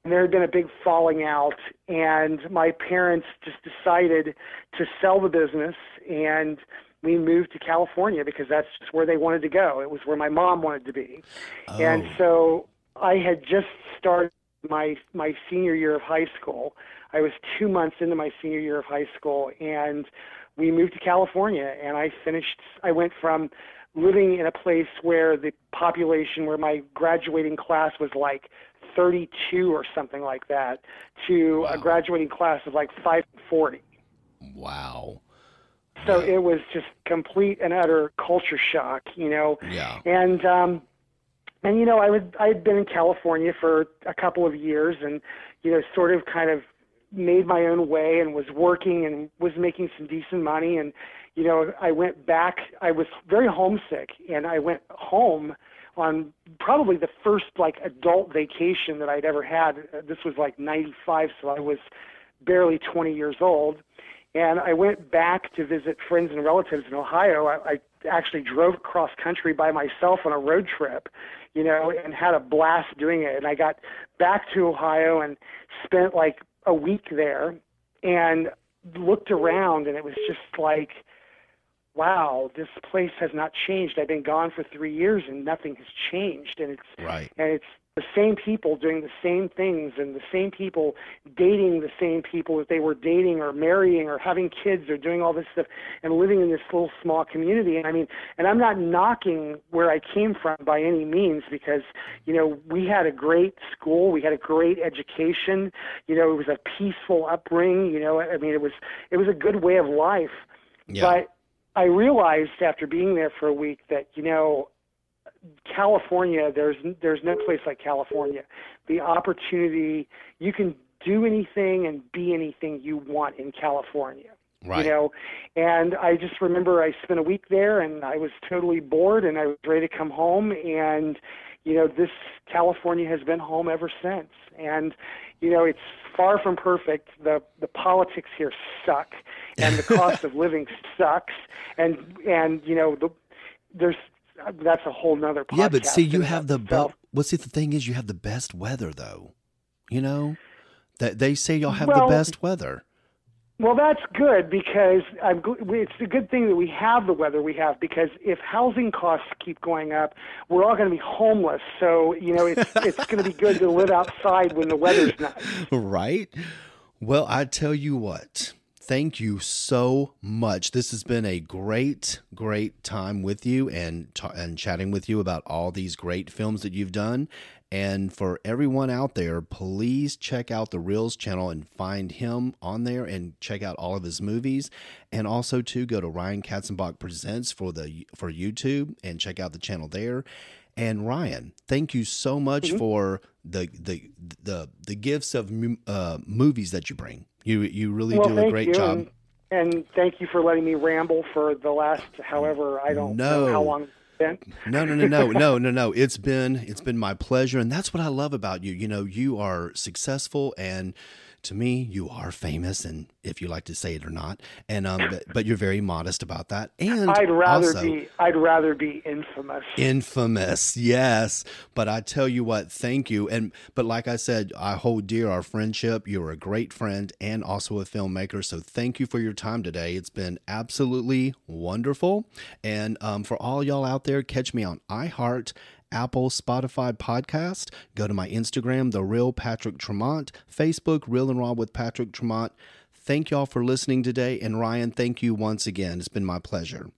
and there had been a big falling out and my parents just decided to sell the business and we moved to California because that's just where they wanted to go. It was where my mom wanted to be. And Oh. so I had just started my my senior year of high school. I was 2 months into my senior year of high school and we moved to California and I finished I went from living in a place where the population where my graduating class was like 32 or something like that to Wow. a graduating class of like 540. wow, So it was just complete and utter culture shock, you know. yeah, And um and you know, I would I had been in California for a couple of years and you know, sort of kind of made my own way and was working and was making some decent money and you know, I went back I was very homesick and I went home on probably the first like adult vacation that I'd ever had. This was like 95, so I was barely 20 years old and I went back to visit friends and relatives in Ohio. I, I actually drove across country by myself on a road trip, you know, and had a blast doing it. And I got back to Ohio and spent like a week there and looked around, and it was just like, wow, this place has not changed. I've been gone for three years and nothing has changed, and it's Right. and it's the same people doing the same things and the same people dating the same people that they were dating or marrying or having kids or doing all this stuff and living in this little small community and i mean and i'm not knocking where i came from by any means because you know we had a great school we had a great education you know it was a peaceful upbringing you know i mean it was it was a good way of life Yeah. but I realized after being there for a week that you know California there's there's no place like California. The opportunity you can do anything and be anything you want in California. right. You know, and I just remember I spent a week there and I was totally bored and I was ready to come home and you know this California has been home ever since and you know it's far from perfect the the politics here suck and the cost of living sucks and and you know the there's that's a whole nother podcast yeah, but see, you have the itself. but. Well, see, the thing is, you have the best weather, though. You know, that they say y'all have Well- the best weather. Well, that's good because I'm, it's a good thing that we have the weather we have because if housing costs keep going up, we're all going to be homeless. So you know, it's it's going to be good to live outside when the weather's nice. right? Well, I tell you what, thank you so much. This has been a great, great time with you and ta- and chatting with you about all these great films that you've done. And for everyone out there, please check out the Reelz channel and find him on there and check out all of his movies. And also to go to Ryan Katzenbach Presents for the for YouTube and check out the channel there. And Ryan, thank you so much Mm-hmm. for the the the the gifts of uh, movies that you bring. You you really well, do a great you, job. And, and thank you for letting me ramble for the last, however, I don't know how long it's. No, no, no, no, no, no, no. It's been it's been my pleasure, and that's what I love about you. You know, you are successful, and to me, you are famous, and if you like to say it or not, and um, but, but you're very modest about that. And I'd rather also, be I'd rather be infamous. Infamous, yes. But I tell you what, thank you. And but like I said, I hold dear our friendship. You're a great friend and also a filmmaker. So thank you for your time today. It's been absolutely wonderful. And um, for all y'all out there, catch me on iHeart. Apple, Spotify podcast. Go to my Instagram, The Real Patrick Tremont, Facebook, Real and Raw with Patrick Tremont. Thank y'all for listening today. And Ryan, thank you once again. It's been my pleasure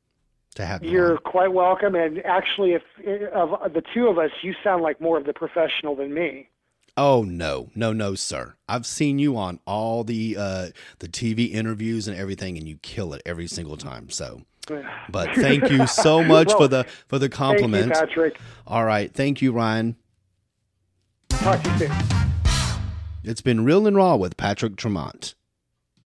to have you. You're on. quite welcome. And actually, if of the two of us, you sound like more of the professional than me. Oh no, no, no, sir. I've seen you on all the uh, the TV interviews and everything, and you kill it every single time. So, but thank you so much Well, for the for the compliment. you, Patrick. all right, thank you, Ryan. Talk to you soon. It's been real and raw with Patrick Tremont.